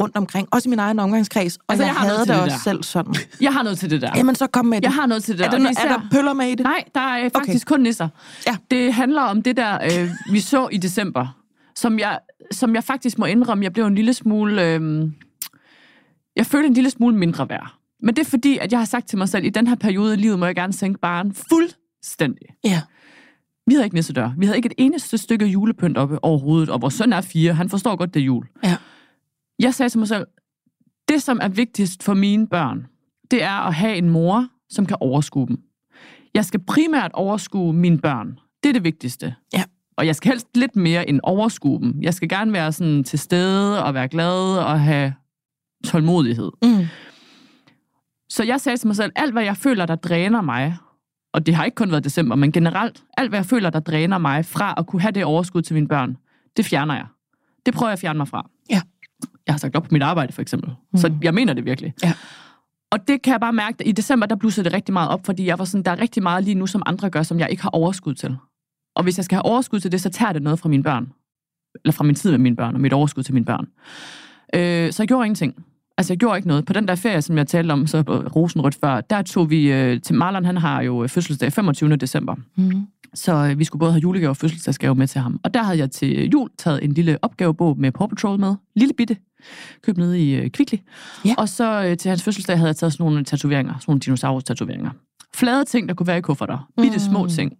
A: rundt omkring, også i min egen omgangskreds, og
B: Altså,
A: jeg,
B: jeg har
A: havde det
B: det
A: også
B: der.
A: selv sådan.
B: Jeg har noget til det der.
A: Jamen, så kom med det.
B: Jeg har noget til det
A: er,
B: der.
A: er
B: især-
A: der pøller med i det?
B: Nej, der er faktisk kun nisser.
A: Ja.
B: Det handler om det der, øh, vi så i december, som jeg, som jeg faktisk må indrømme, jeg blev en lille smule... Øh, jeg følte en lille smule mindre værd. Men det er fordi, at jeg har sagt til mig selv, i den her periode i livet må jeg gerne sænke barn fuldstændig.
A: Ja.
B: Vi havde ikke nissedør. Vi havde ikke et eneste stykke julepynt oppe overhovedet, og vores søn er fire. Han forstår godt, det er jul.
A: Ja.
B: Jeg sagde til mig selv, det som er vigtigst for mine børn, det er at have en mor, som kan overskue dem. Jeg skal primært overskue mine børn. Det er det vigtigste.
A: Ja.
B: Og jeg skal helst lidt mere end overskue dem. Jeg skal gerne være sådan til stede og være glad og have tålmodighed.
A: Mm.
B: Så jeg sagde til mig selv, alt hvad jeg føler, der dræner mig, og det har ikke kun været december, men generelt, alt hvad jeg føler, der dræner mig fra at kunne have det overskud til mine børn, det fjerner jeg. Det prøver jeg at fjerne mig fra.
A: Ja.
B: Jeg har sagt op på mit arbejde, for eksempel. Mm. Så jeg mener det virkelig.
A: Ja.
B: Og det kan jeg bare mærke, at i december, der blussede det rigtig meget op, fordi jeg var sådan, der er rigtig meget lige nu, som andre gør, som jeg ikke har overskud til. Og hvis jeg skal have overskud til det, så tager det noget fra mine børn. Eller fra min tid med mine børn, og mit overskud til mine børn. Øh, så jeg gjorde ingenting. Altså, jeg gjorde ikke noget. På den der ferie, som jeg talte om, så Rosenrødt før, der tog vi øh, til Marlon, han har jo øh, fødselsdag 25. december.
A: Mm.
B: Så øh, vi skulle både have julegave og fødselsdagsgave med til ham. Og der havde jeg til jul taget en lille opgavebog med Paw Patrol med. Lille bitte. Købt nede i øh, Kvickly.
A: Ja.
B: Og så øh, til hans fødselsdag havde jeg taget sådan nogle tatoveringer. Sådan nogle dinosaurus-tatoveringer. Flade ting, der kunne være i kufferter. Bitte små
A: Mm.
B: ting.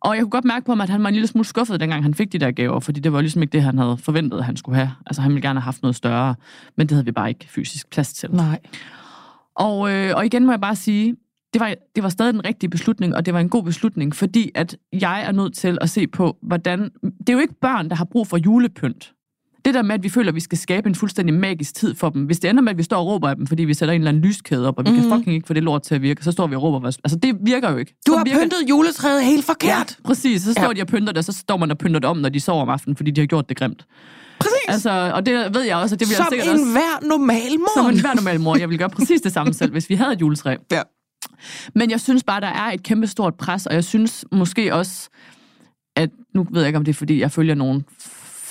B: Og jeg kunne godt mærke på ham, at han var en lille smule skuffet, dengang han fik de der gaver, fordi det var ligesom ikke det, han havde forventet, at han skulle have. Altså, han ville gerne have haft noget større, men det havde vi bare ikke fysisk plads til.
A: Nej.
B: Og, øh, og igen må jeg bare sige, det var, det var stadig den rigtige beslutning, og det var en god beslutning, fordi at jeg er nødt til at se på, hvordan... Det er jo ikke børn, der har brug for julepynt. Det der med, at vi føler, at vi skal skabe en fuldstændig magisk tid for dem. Hvis det ender med, at vi står og råber af dem, fordi vi sætter en eller anden lyskæde op, og vi mm. kan fucking ikke få det lort til at virke, så står vi og råber. vores- Altså, det virker jo ikke.
A: Du
B: så
A: har
B: virker...
A: pyntet juletræet helt forkert.
B: Præcis, så står
A: Ja.
B: ja. de og pynter det, og så står man og pynter det om, når de sover om aftenen, fordi de har gjort det grimt.
A: Præcis.
B: Altså, og det ved jeg også, og det vil jeg
A: Som
B: sikkert
A: en
B: også...
A: hver normal mor.
B: Som en hver normal mor. Jeg vil gøre præcis det samme selv, hvis vi havde et juletræ. [LAUGHS]
A: Ja.
B: Men jeg synes bare, der er et kæmpe stort pres, og jeg synes måske også, at nu ved jeg ikke, om det er, fordi jeg følger nogen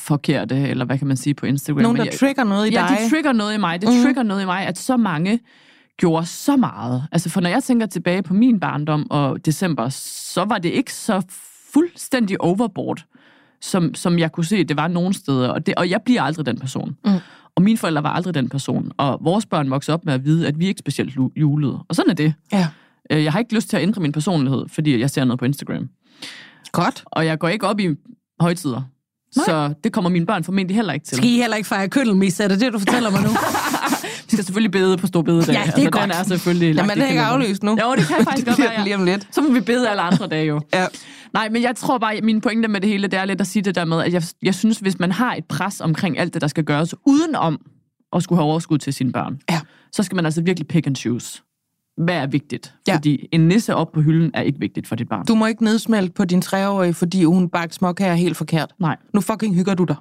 B: forkerte, eller hvad kan man sige på Instagram.
A: Nogen,
B: men
A: der
B: jeg,
A: trigger noget i
B: ja,
A: dig.
B: det trigger noget i mig. Det mm. trigger noget i mig, at så mange gjorde så meget. Altså, for når jeg tænker tilbage på min barndom og december, så var det ikke så fuldstændig overboard, som, som jeg kunne se, det var nogen steder. Og, det, og jeg bliver aldrig den person.
A: Mm.
B: Og mine forældre var aldrig den person. Og vores børn voksede op med at vide, at vi ikke specielt julede. Og sådan er det.
A: Ja.
B: Øh, Jeg har ikke lyst til at ændre min personlighed, fordi jeg ser noget på Instagram.
A: Godt.
B: Og jeg går ikke op i højtider.
A: Nej.
B: Så det kommer mine børn formentlig heller ikke til.
C: Skal I heller ikke fejre køndelmis? Er det det, du fortæller mig nu? [LAUGHS]
B: Vi skal selvfølgelig bede på stor bededag.
C: Ja, det er
B: altså,
C: godt.
B: Den er selvfølgelig
A: Jamen,
B: i
A: den er ikke aflyst nu.
B: Jo, det kan [LAUGHS] faktisk godt være,
A: lige om lidt.
B: Så må vi bede alle andre dage jo.
A: Ja.
B: Nej, men jeg tror bare, at min pointe med det hele, det er lidt at sige det der med, at jeg, jeg synes, hvis man har et pres omkring alt det, der skal gøres, udenom at skulle have overskud til sine børn,
A: Ja.
B: så skal man altså virkelig pick and choose. Hvad er vigtigt?
A: Ja.
B: Fordi en nisse op på hylden er ikke vigtigt for dit barn.
A: Du må ikke nedsmelte på din treårige, fordi hun bagte småkager helt forkert.
B: Nej,
A: Nu fucking hygger du dig.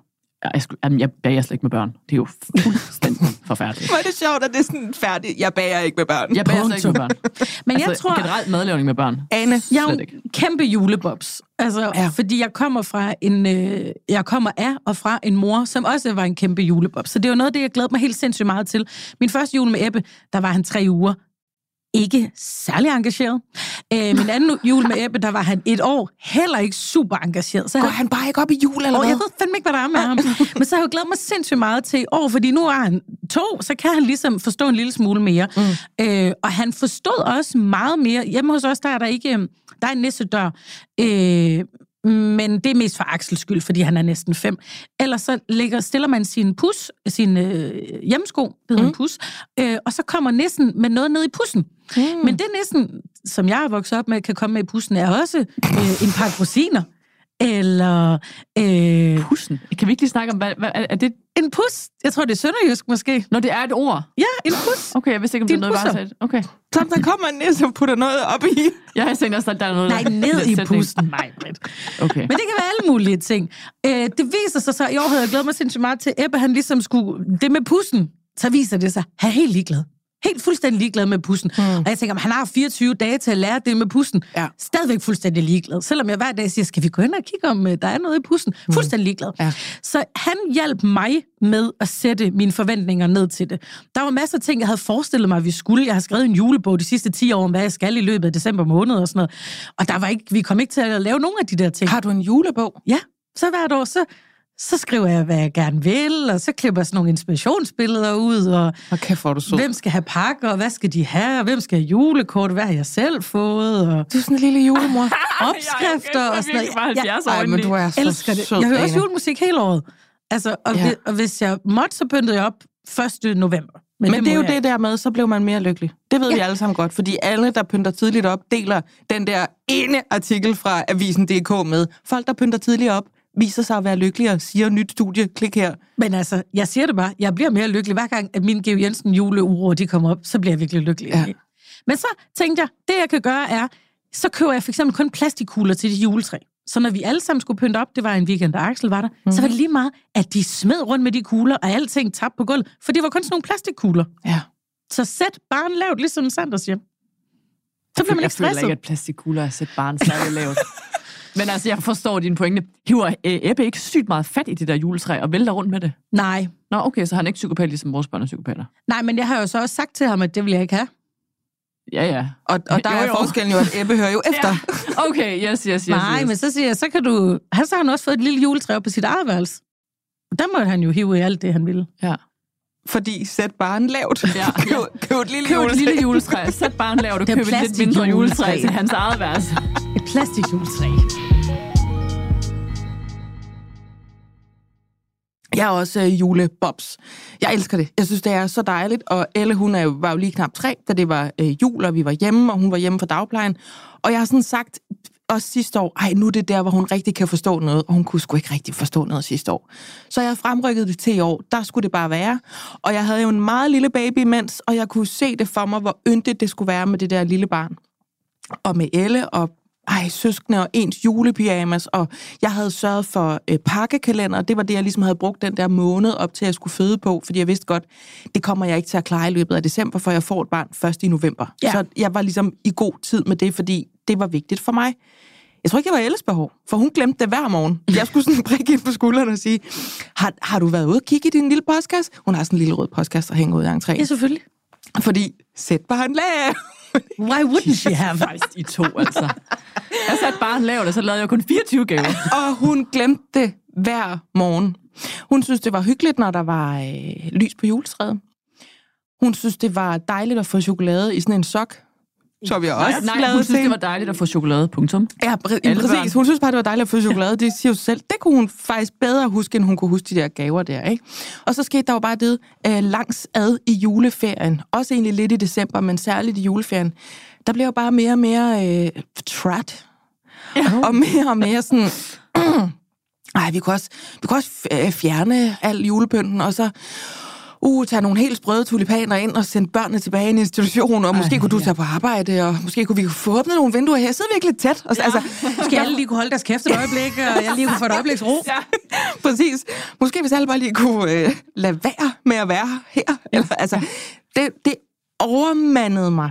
B: jeg, sku- jamen, jeg bager slet ikke med børn. Det er jo fuldstændig [LAUGHS] forfærdeligt.
A: Hvor er det sjovt, at det er sådan færdigt. Jeg bager ikke med børn.
B: Jeg bager slet ikke med børn. [LAUGHS]
C: Men jeg
B: altså,
C: tror...
B: generelt madlavning med børn.
A: Ane,
C: Jeg er jo kæmpe julebobs. Altså,
A: Ja.
C: ja. fordi jeg kommer fra en, øh, jeg kommer af og fra en mor, som også var en kæmpe julebobs. Så det var noget af det, jeg glædede mig helt sindssygt meget til. Min første jul med Ebbe, der var han tre uger. Ikke særlig engageret. Øh, min anden jul med Ebbe, der var han et år heller ikke super engageret. Så
A: går han bare ikke op i jul, eller
C: og
A: hvad?
C: jeg ved fandme ikke, hvad der er med ham. Men så har jeg jo glædet mig sindssygt meget til i år, fordi nu er han to, så kan han ligesom forstå en lille smule mere. Mm. Øh, og han forstod også meget mere. Hjemme hos os, der er der ikke... øh, Der er en nissedør. Øh, men det er mest for Axels skyld, fordi han er næsten fem. Ellers så ligger, stiller man sin pus, sin øh, hjemmesko, det hedder mm. en pus, øh, og så kommer nissen med noget ned i pussen. Mm. Men det nissen, som jeg er vokset op med, kan komme med i pussen, er også øh, en pakke rosiner. Eller øh,
B: Pussen. Kan vi ikke lige snakke om, hvad, hvad er, er det?
C: en pus. Jeg tror, det er sønderjysk måske.
B: Når det er et ord.
C: Ja, en pus.
B: Okay, jeg vidste ikke, om det er noget,
C: pusser.
B: Okay.
A: Så der kommer en næse og putter noget op i.
B: Jeg har tænkt også, at der er noget...
C: Nej, ned i pussen. Nej, Britt.
B: Okay.
C: Men det kan være alle mulige ting. Øh, det viser sig så, i år havde jeg glædet mig sindssygt meget til, Ebbe han ligesom skulle, det med pussen, så viser det sig, han er helt ligeglad. Helt fuldstændig ligeglad med pussen. Mm. Og jeg tænker, han har 24 dage til at lære det med pussen.
A: Ja.
C: Stadigvæk fuldstændig ligeglad. Selvom jeg hver dag siger, skal vi gå ind og kigge, om øh, der er noget i pussen? Fuldstændig ligeglad.
A: Ja.
C: Så han hjalp mig med at sætte mine forventninger ned til det. Der var masser af ting, jeg havde forestillet mig, at vi skulle. Jeg har skrevet en julebog de sidste 10 år om, hvad jeg skal i løbet af december måned og sådan noget. Og der var ikke, vi kom ikke til at lave nogen af de der ting.
A: Har du en julebog?
C: Ja, så hvert år, så så skriver jeg, hvad jeg gerne vil, og så klipper jeg sådan nogle inspirationsbilleder ud, og
A: hvor er du sød.
C: hvem skal have pakker, og hvad skal de have, og hvem skal have julekort, hvad har jeg selv fået, og
A: Du er sådan en lille julemor. [LAUGHS]
C: opskrifter og sådan noget.
B: Jeg,
C: Jeg
A: Ej, men du er så
C: elsker det. Jeg hører også julemusik hele året. Altså, og,
A: Ja.
C: ja. og hvis jeg måtte, så pyntede jeg op 1. november.
A: Men, Men det er
C: må
A: jo
C: jeg
A: det der med, så blev man mere lykkelig. Det ved ja. vi
C: Ja.
A: alle sammen godt, fordi alle, der pynter tidligt op, deler den der ene artikel fra Avisen.dk med. Folk, der pynter tidligt op, viser sig at være lykkelige og siger nyt studie, klik her.
C: Men altså, jeg siger det bare, jeg bliver mere lykkelig. Hver gang, at min Geo Jensen juleuro, de kommer op, så bliver jeg virkelig lykkelig.
A: Ja.
C: Men så tænkte jeg, det jeg kan gøre er, så køber jeg for eksempel kun plastikkugler til det juletræ. Så når vi alle sammen skulle pynte op, det var en weekend, da Axel var der, mm. så var det lige meget, at de smed rundt med de kugler, og alting tabte på gulvet, for det var kun sådan nogle plastikkugler.
A: Ja.
C: Så sæt barn lavt, ligesom Sanders hjem. Så bliver man
B: jeg
C: ikke
B: føler
C: stresset.
B: ikke, at plastikkugler er sæt barn særlig lavt. [LAUGHS] Men altså, jeg forstår din pointe. Hiver øh, Ebbe ikke sygt meget fat i det der juletræ og vælter rundt med det?
C: Nej,
B: Nå, okay, så han er ikke psykopat, ligesom vores børn er psykopater.
C: nej, men jeg har jo så også sagt til ham, at det vil jeg ikke have.
B: Ja, ja.
A: Og, og der
B: Jo,
A: er
B: jo.
A: forskellen jo, at Ebbe hører jo [LAUGHS] efter.
B: Ja. Okay, yes, yes, yes.
C: Nej,
B: yes.
C: men så siger jeg, så kan du... Han så har han også fået et lille juletræ op på sit eget værelse. Og der må han jo hive i alt det, han ville.
B: Ja.
A: Fordi sæt barn lavt.
B: Ja.
A: køb, køb et lille
B: Køb et
A: juletræ.
B: lille juletræ. Sæt barn lavt og
C: er
B: køb et lidt mindre juletræ
C: juletræ.
B: til hans eget værelse.
C: Et plastikjuletræ.
A: Jeg er også øh, julebobs. Jeg elsker det. Jeg synes, det er så dejligt. Og Elle, hun er jo, var jo lige knap tre, da det var øh, jul, og vi var hjemme, og hun var hjemme fra dagplejen. Og jeg har sådan sagt, også sidste år, ej, nu er det der, hvor hun rigtig kan forstå noget, og hun kunne sgu ikke rigtig forstå noget sidste år. Så jeg fremrykkede det til i år. Der skulle det bare være. Og jeg havde jo en meget lille baby imens, og jeg kunne se det for mig, hvor yndigt det skulle være med det der lille barn. Og med Elle og ej, søskende og ens julepyjamas, og jeg havde sørget for øh, pakkekalender, det var det, jeg ligesom havde brugt den der måned op til, at jeg skulle føde på, fordi jeg vidste godt, det kommer jeg ikke til at klare i løbet af december, for jeg får et barn først i november.
C: Ja.
A: Så jeg var ligesom i god tid med det, fordi det var vigtigt for mig. Jeg tror ikke, det var Elles behov, for hun glemte det hver morgen. Jeg skulle sådan prikke ind på skulderen og sige, har, har du været ude og kigge i din lille postkasse? Hun har sådan en lille rød postkasse, der hænger ud af entréen.
C: Ja, selvfølgelig.
A: Fordi, sæt bare en lag.
C: Why wouldn't she have?
B: Faktisk i to, altså. Jeg satte barn lavt, og så lavede jeg kun 24 gaver.
A: Og hun glemte det hver morgen. Hun synes, det var hyggeligt, når der var øh, lys på juletræet. Hun synes, det var dejligt at få chokolade i sådan en sok. Som jeg også
B: Nej, nej,
A: lavede
B: hun synes, det var dejligt at få chokolade, punktum.
A: Ja, pr-
B: Alle
A: præcis.
B: børn.
A: Hun synes bare, det var dejligt at få chokolade. Det siger jo sig selv. Det kunne hun faktisk bedre huske, end hun kunne huske de der gaver der. Ikke? Og så skete der jo bare det øh, langs ad i juleferien. Også egentlig lidt i december, men særligt i juleferien. Der blev jo bare mere og mere øh, trat. Ja. Og mere og mere sådan... [CLEARS THROAT] Ej, vi kunne også, vi kunne også øh, fjerne al julepynten, og så uh, tage nogle helt sprøde tulipaner ind og sende børnene tilbage i en institution, og måske kunne du tage på arbejde, og måske kunne vi få åbnet nogle vinduer her. Sidder vi ikke lidt tæt? Og, så- altså,
C: Måske alle lige kunne holde deres kæft et øjeblik, og jeg lige kunne få et øjebliks ro.
A: Ja, præcis. Måske hvis alle bare lige kunne øh, lade være med at være her. Eller, altså, det, det overmandede mig.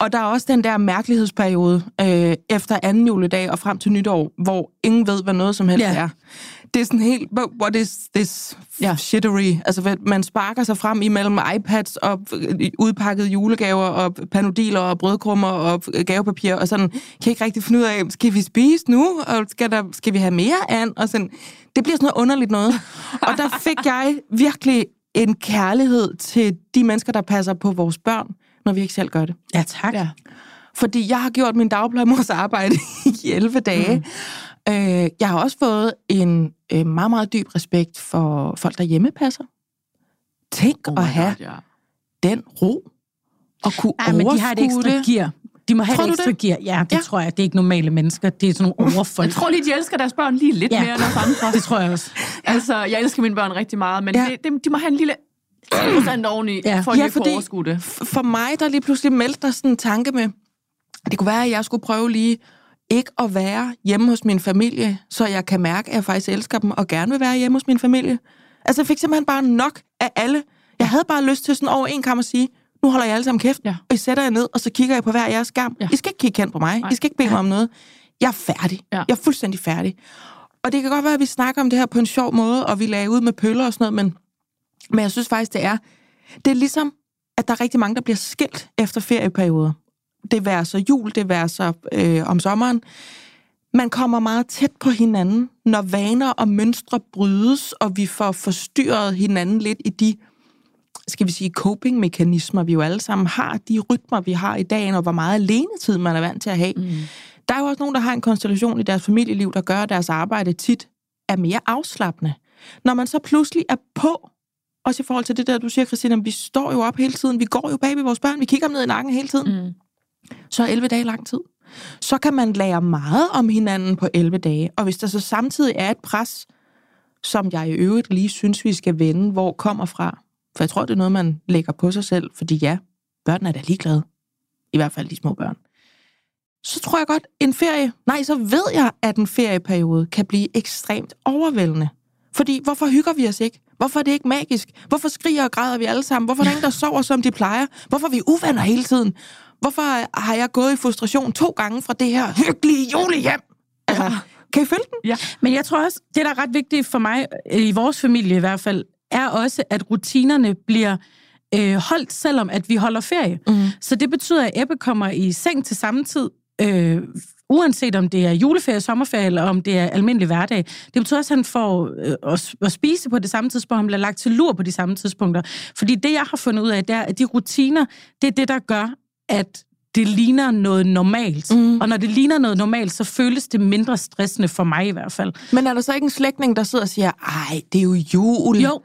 A: Og der er også den der mærkelighedsperiode øh, efter anden juledag og frem til nytår, hvor ingen ved, hvad noget som helst
C: Ja.
A: er. Det er sådan helt, "What- is this
B: Ja.
A: shittery? Altså, man sparker sig frem imellem iPads og øh, udpakkede julegaver og panodiler og brødkrummer og gavepapir, og sådan, kan ikke rigtig finde ud af, skal vi spise nu? Og skal, der, skal vi have mere an? Og sådan, det bliver sådan noget underligt noget. Og der fik jeg virkelig en kærlighed til de mennesker, der passer på vores børn, når vi ikke selv gør det.
C: Ja, tak.
B: Ja.
A: Fordi jeg har gjort min dagplejemors arbejde i 11 dage. Mm. Øh, jeg har også fået en øh, meget, meget dyb respekt for folk, der hjemmepasser. Tænk
B: Oh
A: at have
B: God, ja.
A: den ro og kunne
C: Ja, men de har et
A: overskue
C: ekstra
A: det.
C: gear. De må have
A: Tror
C: et ekstra
A: det?
C: gear. Ja, det
A: Ja.
C: tror jeg. Det er ikke normale mennesker. Det er sådan nogle overfolk.
B: Jeg tror lige, de elsker deres børn lige lidt
C: Ja.
B: mere end os andre. [LAUGHS]
C: Det tror jeg også.
B: Altså, jeg elsker mine børn rigtig meget, men
A: Ja.
B: det, det, de må have en lille procent oveni,
C: Ja.
B: for at
A: Ja, fordi-
B: få overskue det.
A: For mig, der lige pludselig meldte der sådan en tanke med, det kunne være, at jeg skulle prøve lige ikke at være hjemme hos min familie, så jeg kan mærke, at jeg faktisk elsker dem og gerne vil være hjemme hos min familie. Altså, jeg fik simpelthen bare nok af alle. Jeg havde bare lyst til sådan over en kamp at sige, nu holder jeg alle sammen kæft,
B: Ja.
A: og I sætter jer ned, og så kigger jeg på hver jeres skærm.
B: Ja.
A: I skal ikke kigge hen på mig.
B: Nej.
A: I skal ikke bede mig om noget. Jeg er færdig.
B: Ja.
A: Jeg er fuldstændig færdig. Og det kan godt være, at vi snakker om det her på en sjov måde, og vi lagde ud med pøller og sådan noget, men, men jeg synes faktisk, det er, det er ligesom, at der er rigtig mange, der bliver skilt efter ferieperioder. Det værer så jul, det værer så øh, om sommeren. man kommer meget tæt på hinanden, når vaner og mønstre brydes, og vi får forstyrret hinanden lidt i de, skal vi sige, coping-mekanismer, vi jo alle sammen har, de rytmer, vi har i dagen, og hvor meget alenetid man er vant til at have. Mm. Der er jo også nogen, der har en konstellation i deres familieliv, der gør, at deres arbejde tit er mere afslappende. Når man så pludselig er på, også i forhold til det der, du siger, Christina, vi står jo op hele tiden, vi går jo bag ved vores børn, vi kigger dem ned i nakken hele tiden. Mm. Så er 11 dage lang tid. Så kan man lære meget om hinanden på 11 dage, og hvis der så samtidig er et pres, som jeg i øvrigt lige synes, vi skal vende, hvor kommer fra. For jeg tror, det er noget, man lægger på sig selv, fordi ja, børn er da ligeglade. I hvert fald de små børn så tror jeg godt, en ferie, nej, så ved jeg, at en ferieperiode kan blive ekstremt overvældende. Fordi, hvorfor hygger vi os ikke? Hvorfor er det ikke magisk? Hvorfor skriger og græder vi alle sammen? Hvorfor er der ingen, der sover, som de plejer? Hvorfor er vi uvenner hele tiden? Hvorfor har jeg gået i frustration to gange fra det her hyggelige julehjem? Altså, kan I følge den?
C: Ja. Men jeg tror også, det der er ret vigtigt for mig, i vores familie i hvert fald, er også, at rutinerne bliver øh, holdt, selvom at vi holder ferie. Mm. Så det betyder, at Ebbe kommer i seng til samme tid, øh, uanset om det er juleferie, sommerferie, eller om det er almindelig hverdag. Det betyder også, at han får øh, at spise på det samme tidspunkt, han bliver lagt til lur på de samme tidspunkter. Fordi det, jeg har fundet ud af, det er, at de rutiner, det er det, der gør, at det ligner noget normalt. Mm. Og når det ligner noget normalt, så føles det mindre stressende for mig i hvert fald.
A: Men er der så ikke en slægtning, der sidder og siger, ej, det er jo jul?
C: Jo,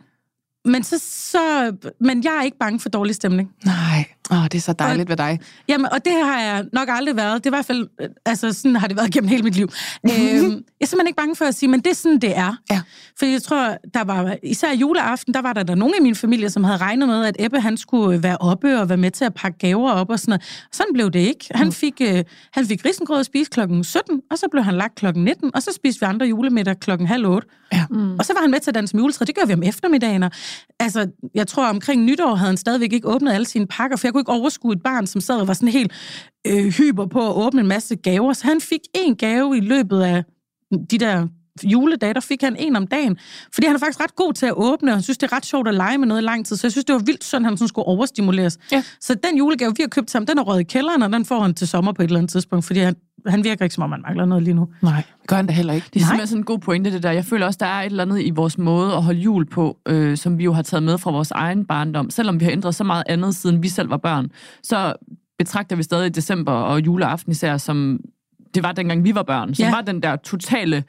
C: men, så, så, men jeg er ikke bange for dårlig stemning.
A: Nej, Åh, det er så dejligt og, ved dig.
C: Jamen, og det har jeg nok aldrig været. Det er i hvert fald, altså sådan har det været gennem hele mit liv. øhm, [LAUGHS] jeg er simpelthen ikke bange for at sige, men det er sådan, det er.
A: Ja.
C: For jeg tror, der var, især juleaften, der var der, der nogen i min familie, som havde regnet med, at Ebbe, han skulle være oppe og være med til at pakke gaver op og sådan noget. Sådan blev det ikke. Han mm. fik, øh, han fik risengrød at spise klokken 17, og så blev han lagt klokken 19, og så spiste vi andre julemiddag klokken halv 8.
A: Ja.
C: Mm. Og så var han med til at danse med juletræ. Det gør vi om eftermiddagen. Altså, jeg tror, omkring nytår havde han stadigvæk ikke åbnet alle sine pakker, for jeg kunne ikke overskue et barn, som sad og var sådan helt øh, hyper på at åbne en masse gaver. Så han fik en gave i løbet af de der juledage, der fik han en om dagen. Fordi han er faktisk ret god til at åbne, og han synes, det er ret sjovt at lege med noget i lang tid. Så jeg synes, det var vildt sådan, at han sådan skulle overstimuleres.
A: Ja.
C: Så den julegave, vi har købt ham, den er røget i kælderen, og den får han til sommer på et eller andet tidspunkt, fordi han, han virker ikke, som om han mangler noget lige nu.
A: Nej, det gør han da heller ikke.
B: Det er simpelthen sådan en god pointe, det der. Jeg føler også, der er et eller andet i vores måde at holde jul på, øh, som vi jo har taget med fra vores egen barndom. Selvom vi har ændret så meget andet, siden vi selv var børn, så betragter vi stadig december og juleaften især som det var dengang vi var børn, som ja. var den der totale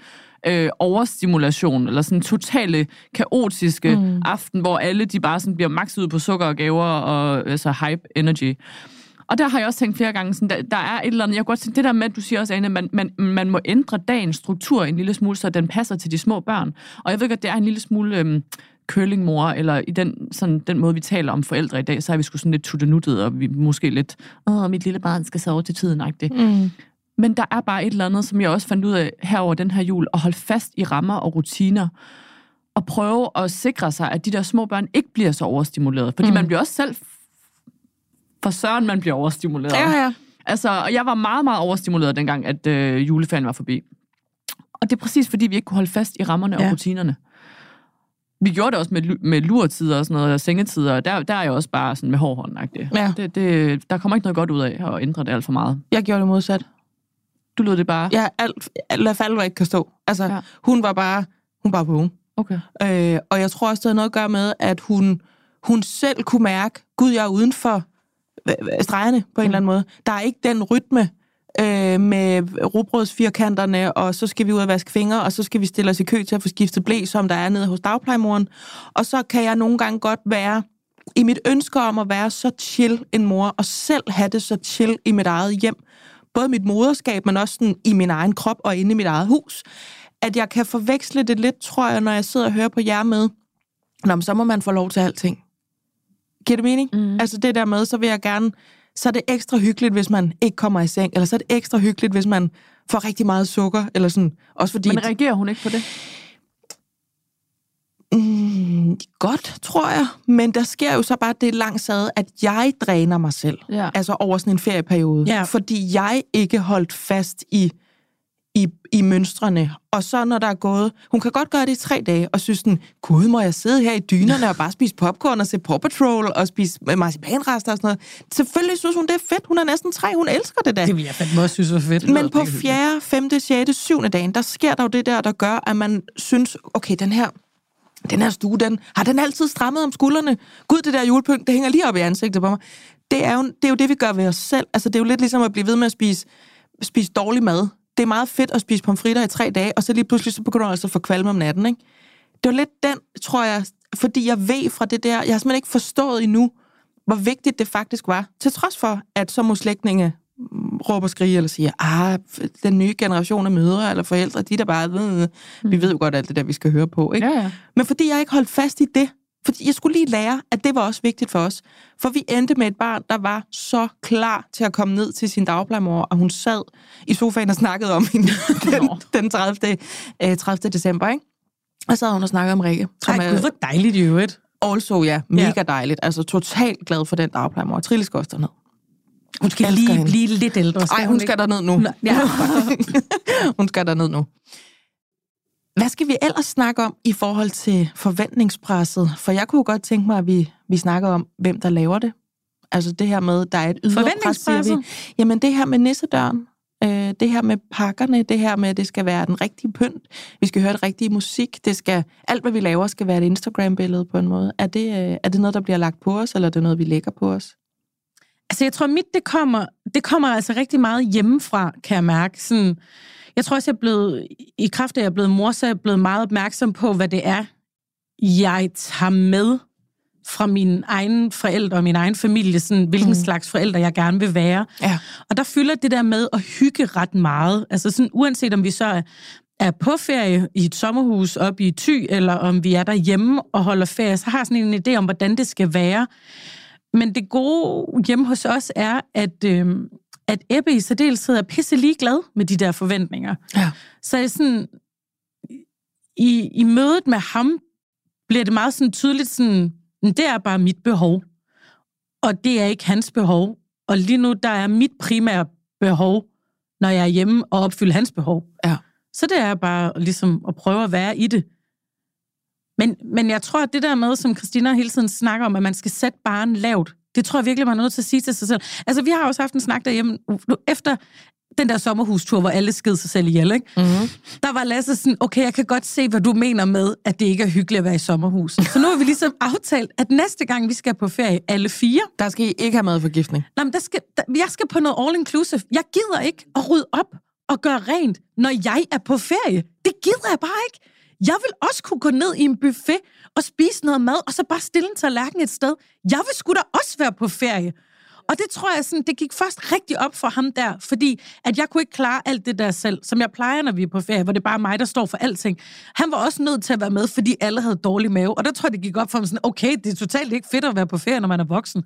B: øh, overstimulation, eller sådan totale kaotiske mm. aften, hvor alle de bare sådan bliver makset ud på sukker og gaver og altså hype energy. Og der har jeg også tænkt flere gange, sådan, der, der er et eller andet, jeg kunne godt tænke, det der med, at du siger også, Anne, man, man, man må ændre dagens struktur en lille smule, så den passer til de små børn. Og jeg ved godt, det er en lille smule øhm, curlingmor, eller i den, sådan, den måde, vi taler om forældre i dag, så er vi sgu sådan lidt tuttenuttet, og vi måske lidt, åh, mit lille barn skal sove til tiden, mm. Men der er bare et eller andet, som jeg også fandt ud af herover den her jul, at holde fast i rammer og rutiner, og prøve at sikre sig, at de der små børn ikke bliver så overstimuleret. Fordi mm. man bliver også selv for søren, man bliver overstimuleret.
A: Ja, ja.
B: Altså, og jeg var meget, meget overstimuleret dengang, at øh, juleferien var forbi. Og det er præcis, fordi vi ikke kunne holde fast i rammerne ja. og rutinerne. Vi gjorde det også med, med lurtider og sådan noget, og sengetider, og der, der er jeg også bare sådan med hård hånd
A: ja.
B: det, det, Der kommer ikke noget godt ud af at ændre det alt for meget.
A: Jeg gjorde det modsat.
B: Du lød det bare?
A: Ja, alt, lad falde, hvad ikke kan stå. Altså, ja. hun var bare, hun var vågen.
B: Okay.
A: Øh, og jeg tror også, det havde noget at gøre med, at hun, hun selv kunne mærke, gud, jeg er uden for stregerne på en mm. eller anden måde. Der er ikke den rytme øh, med robrødsfirkanterne, og så skal vi ud og vaske fingre, og så skal vi stille os i kø til at få skiftet blæ, som der er nede hos dagplejemoren. Og så kan jeg nogle gange godt være i mit ønske om at være så chill en mor, og selv have det så chill i mit eget hjem, både mit moderskab, men også sådan i min egen krop og inde i mit eget hus, at jeg kan forveksle det lidt, tror jeg, når jeg sidder og hører på jer med, Nå, så må man få lov til alting. Giver det mening? Mm. Altså det der med, så vil jeg gerne, så er det ekstra hyggeligt, hvis man ikke kommer i seng, eller så er det ekstra hyggeligt, hvis man får rigtig meget sukker, eller sådan. Også fordi,
B: Men reagerer hun ikke på det?
A: Mm, godt, tror jeg. Men der sker jo så bare det langt sad, at jeg dræner mig selv.
B: Ja.
A: Altså over sådan en ferieperiode.
C: Ja.
A: Fordi jeg ikke holdt fast i i, i mønstrene. Og så når der er gået... Hun kan godt gøre det i tre dage, og synes den, gud, må jeg sidde her i dynerne og bare spise popcorn og se Paw Patrol og spise marcipanrester og sådan noget. Selvfølgelig synes hun, det er fedt. Hun er næsten tre. Hun elsker det da.
C: Det vil jeg fandme også synes var fedt.
A: Men på 4., 5., 6., 7. dagen, der sker der jo det der, der gør, at man synes, okay, den her den her stue, den, har den altid strammet om skuldrene? Gud, det der julepynt, det hænger lige op i ansigtet på mig. Det er, jo, det er jo det, vi gør ved os selv. Altså, det er jo lidt ligesom at blive ved med at spise, spise dårlig mad. Det er meget fedt at spise pomfritter i tre dage, og så lige pludselig så begynder du altså at få kvalme om natten, ikke? Det var lidt den, tror jeg, fordi jeg ved fra det der, jeg har simpelthen ikke forstået endnu, hvor vigtigt det faktisk var. Til trods for, at så må slægtninge råber og skrige, eller siger, ah, den nye generation af mødre eller forældre, de der bare, ved, vi ved jo godt alt det der, vi skal høre på. Ikke?
B: Ja, ja.
A: Men fordi jeg ikke holdt fast i det, fordi jeg skulle lige lære, at det var også vigtigt for os. For vi endte med et barn, der var så klar til at komme ned til sin dagplejemor, og hun sad i sofaen og snakkede om hende [LAUGHS] den, den 30. Øh, 30. december, ikke? Og så havde hun og snakket om Rikke.
C: Ej, gud, hvor dejligt i øvrigt.
A: Also, ja, mega ja. dejligt. Altså totalt glad for den dagplejemor. Trille skal også derned.
C: Hun skal lige
A: hende.
C: blive lidt ældre.
A: Nej, [LAUGHS] hun skal derned nu.
C: Ja.
A: hun skal derned nu. Hvad skal vi ellers snakke om i forhold til forventningspresset? For jeg kunne godt tænke mig, at vi, vi snakker om, hvem der laver det. Altså det her med, der er et ydre pres, siger vi. Jamen det her med nissedøren, øh, det her med pakkerne, det her med, at det skal være den rigtige pynt, vi skal høre det rigtige musik, det skal, alt hvad vi laver skal være et Instagram-billede på en måde. Er det, øh, er det noget, der bliver lagt på os, eller er det noget, vi lægger på os?
C: Altså, jeg tror, mit, det kommer, det kommer altså rigtig meget hjemmefra, kan jeg mærke. Sådan, jeg tror også, jeg er blevet, i kraft af, at jeg er blevet mor, så er jeg blevet meget opmærksom på, hvad det er, jeg tager med fra mine egne forældre og min egen familie, sådan, hvilken mm. slags forældre jeg gerne vil være.
A: Ja.
C: Og der fylder det der med at hygge ret meget. Altså sådan, uanset om vi så er, er på ferie i et sommerhus oppe i Thy, eller om vi er derhjemme og holder ferie, så har jeg sådan en idé om, hvordan det skal være. Men det gode hjemme hos os er, at, øh, at Ebbe i særdeleshed er pisse ligeglad med de der forventninger.
A: Ja.
C: Så jeg sådan, i, i mødet med ham, bliver det meget sådan tydeligt sådan, "Men det er bare mit behov. Og det er ikke hans behov. Og lige nu, der er mit primære behov, når jeg er hjemme og opfylde hans behov.
A: Ja.
C: Så det er bare ligesom at prøve at være i det. Men, men jeg tror, at det der med, som Christina hele tiden snakker om, at man skal sætte barn lavt, det tror jeg virkelig, man er nødt til at sige til sig selv. Altså, vi har også haft en snak derhjemme, efter den der sommerhustur, hvor alle sked sig selv ihjel, ikke?
A: Mm-hmm.
C: Der var Lasse sådan, okay, jeg kan godt se, hvad du mener med, at det ikke er hyggeligt at være i sommerhus. Så nu har vi ligesom [LAUGHS] aftalt, at næste gang vi skal på ferie, alle fire,
A: Der skal I ikke have madforgiftning.
C: Nej, men der skal, der, jeg skal på noget all-inclusive. Jeg gider ikke at rydde op og gøre rent, når jeg er på ferie. Det gider jeg bare ikke. Jeg vil også kunne gå ned i en buffet og spise noget mad, og så bare stille en tallerken et sted. Jeg vil sgu da også være på ferie. Og det tror jeg sådan, det gik først rigtig op for ham der, fordi at jeg kunne ikke klare alt det der selv, som jeg plejer, når vi er på ferie, hvor det er bare mig, der står for alting. Han var også nødt til at være med, fordi alle havde dårlig mave. Og der tror jeg, det gik op for ham sådan, okay, det er totalt ikke fedt at være på ferie, når man er voksen.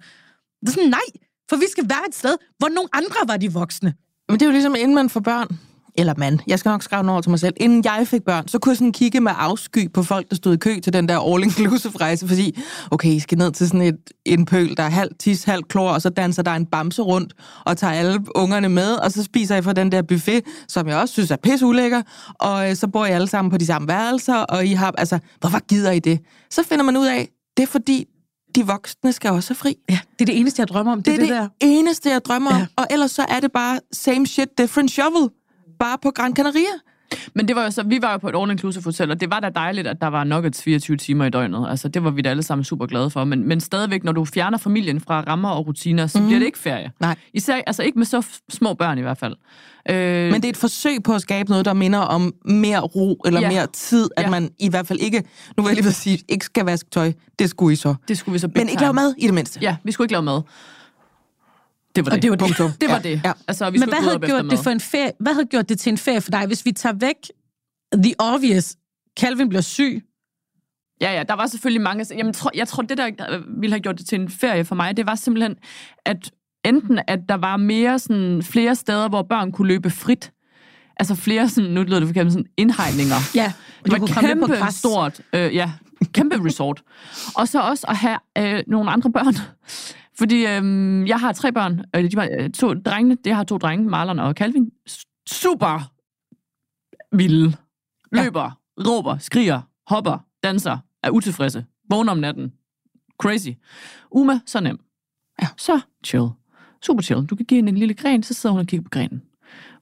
C: Det er sådan, nej, for vi skal være et sted, hvor nogle andre var de voksne.
A: Men det er jo ligesom, inden man får børn, eller mand, jeg skal nok skrive over til mig selv, inden jeg fik børn, så kunne jeg sådan kigge med afsky på folk, der stod i kø til den der all-inclusive rejse, fordi, okay, I skal ned til sådan et, en pøl, der er halv tis, halv klor, og så danser der en bamse rundt, og tager alle ungerne med, og så spiser jeg fra den der buffet, som jeg også synes er pisse ulækker, og øh, så bor I alle sammen på de samme værelser, og I har, altså, hvorfor gider I det? Så finder man ud af, det er fordi, de voksne skal også have fri.
C: Ja, det er det eneste, jeg drømmer om.
A: Det er det,
C: der.
A: det eneste, jeg drømmer om.
C: Ja.
A: Og ellers så er det bare same shit, different shovel. Bare på Gran Canaria.
B: Men det var jo så, vi var jo på et all-inclusive hotel, og det var da dejligt, at der var nuggets 24 timer i døgnet. Altså, det var vi da alle sammen super glade for. Men, men stadigvæk, når du fjerner familien fra rammer og rutiner, så mm. bliver det ikke ferie.
A: Nej.
B: Især, altså ikke med så små børn i hvert fald. Øh,
A: Men det er et forsøg på at skabe noget, der minder om mere ro eller
B: Ja.
A: mere tid. At
B: Ja.
A: man i hvert fald ikke, nu vil jeg lige sige, ikke skal vaske tøj. Det skulle I så.
B: det skulle vi så
A: Men ikke lave mad i det mindste.
B: Ja, vi skulle ikke lave mad. Det var
C: Og
B: det.
C: det var det.
A: Punktum. [LAUGHS]
B: Det var
A: Ja.
B: det.
A: Ja.
B: Altså, vi
C: Men hvad havde gjort det for en ferie? Hvad havde gjort det til en ferie for dig, hvis vi tager væk the obvious? Calvin bliver syg.
B: Ja, ja, der var selvfølgelig mange... Jamen, tro, jeg tror, det, der øh, ville have gjort det til en ferie for mig, det var simpelthen, at enten at der var mere sådan, flere steder, hvor børn kunne løbe frit. Altså flere sådan, nu lyder det forkert, men sådan indhegninger.
C: Ja,
B: Det var
C: kunne komme lidt på
B: kæmpe
C: græs.
B: stort, øh, ja, kæmpe resort. Og så også at have øh, nogle andre børn. Fordi øh, jeg har tre børn. Øh, de var, øh, to drengene, det har to drenge, Marlon og Calvin. Super vilde. Løber, ja. råber, skriger, hopper, danser, er utilfredse, vågner om natten. Crazy. Uma, så nem.
A: Ja.
B: Så chill. Super chill. Du kan give hende en lille gren, så sidder hun og kigger på grenen.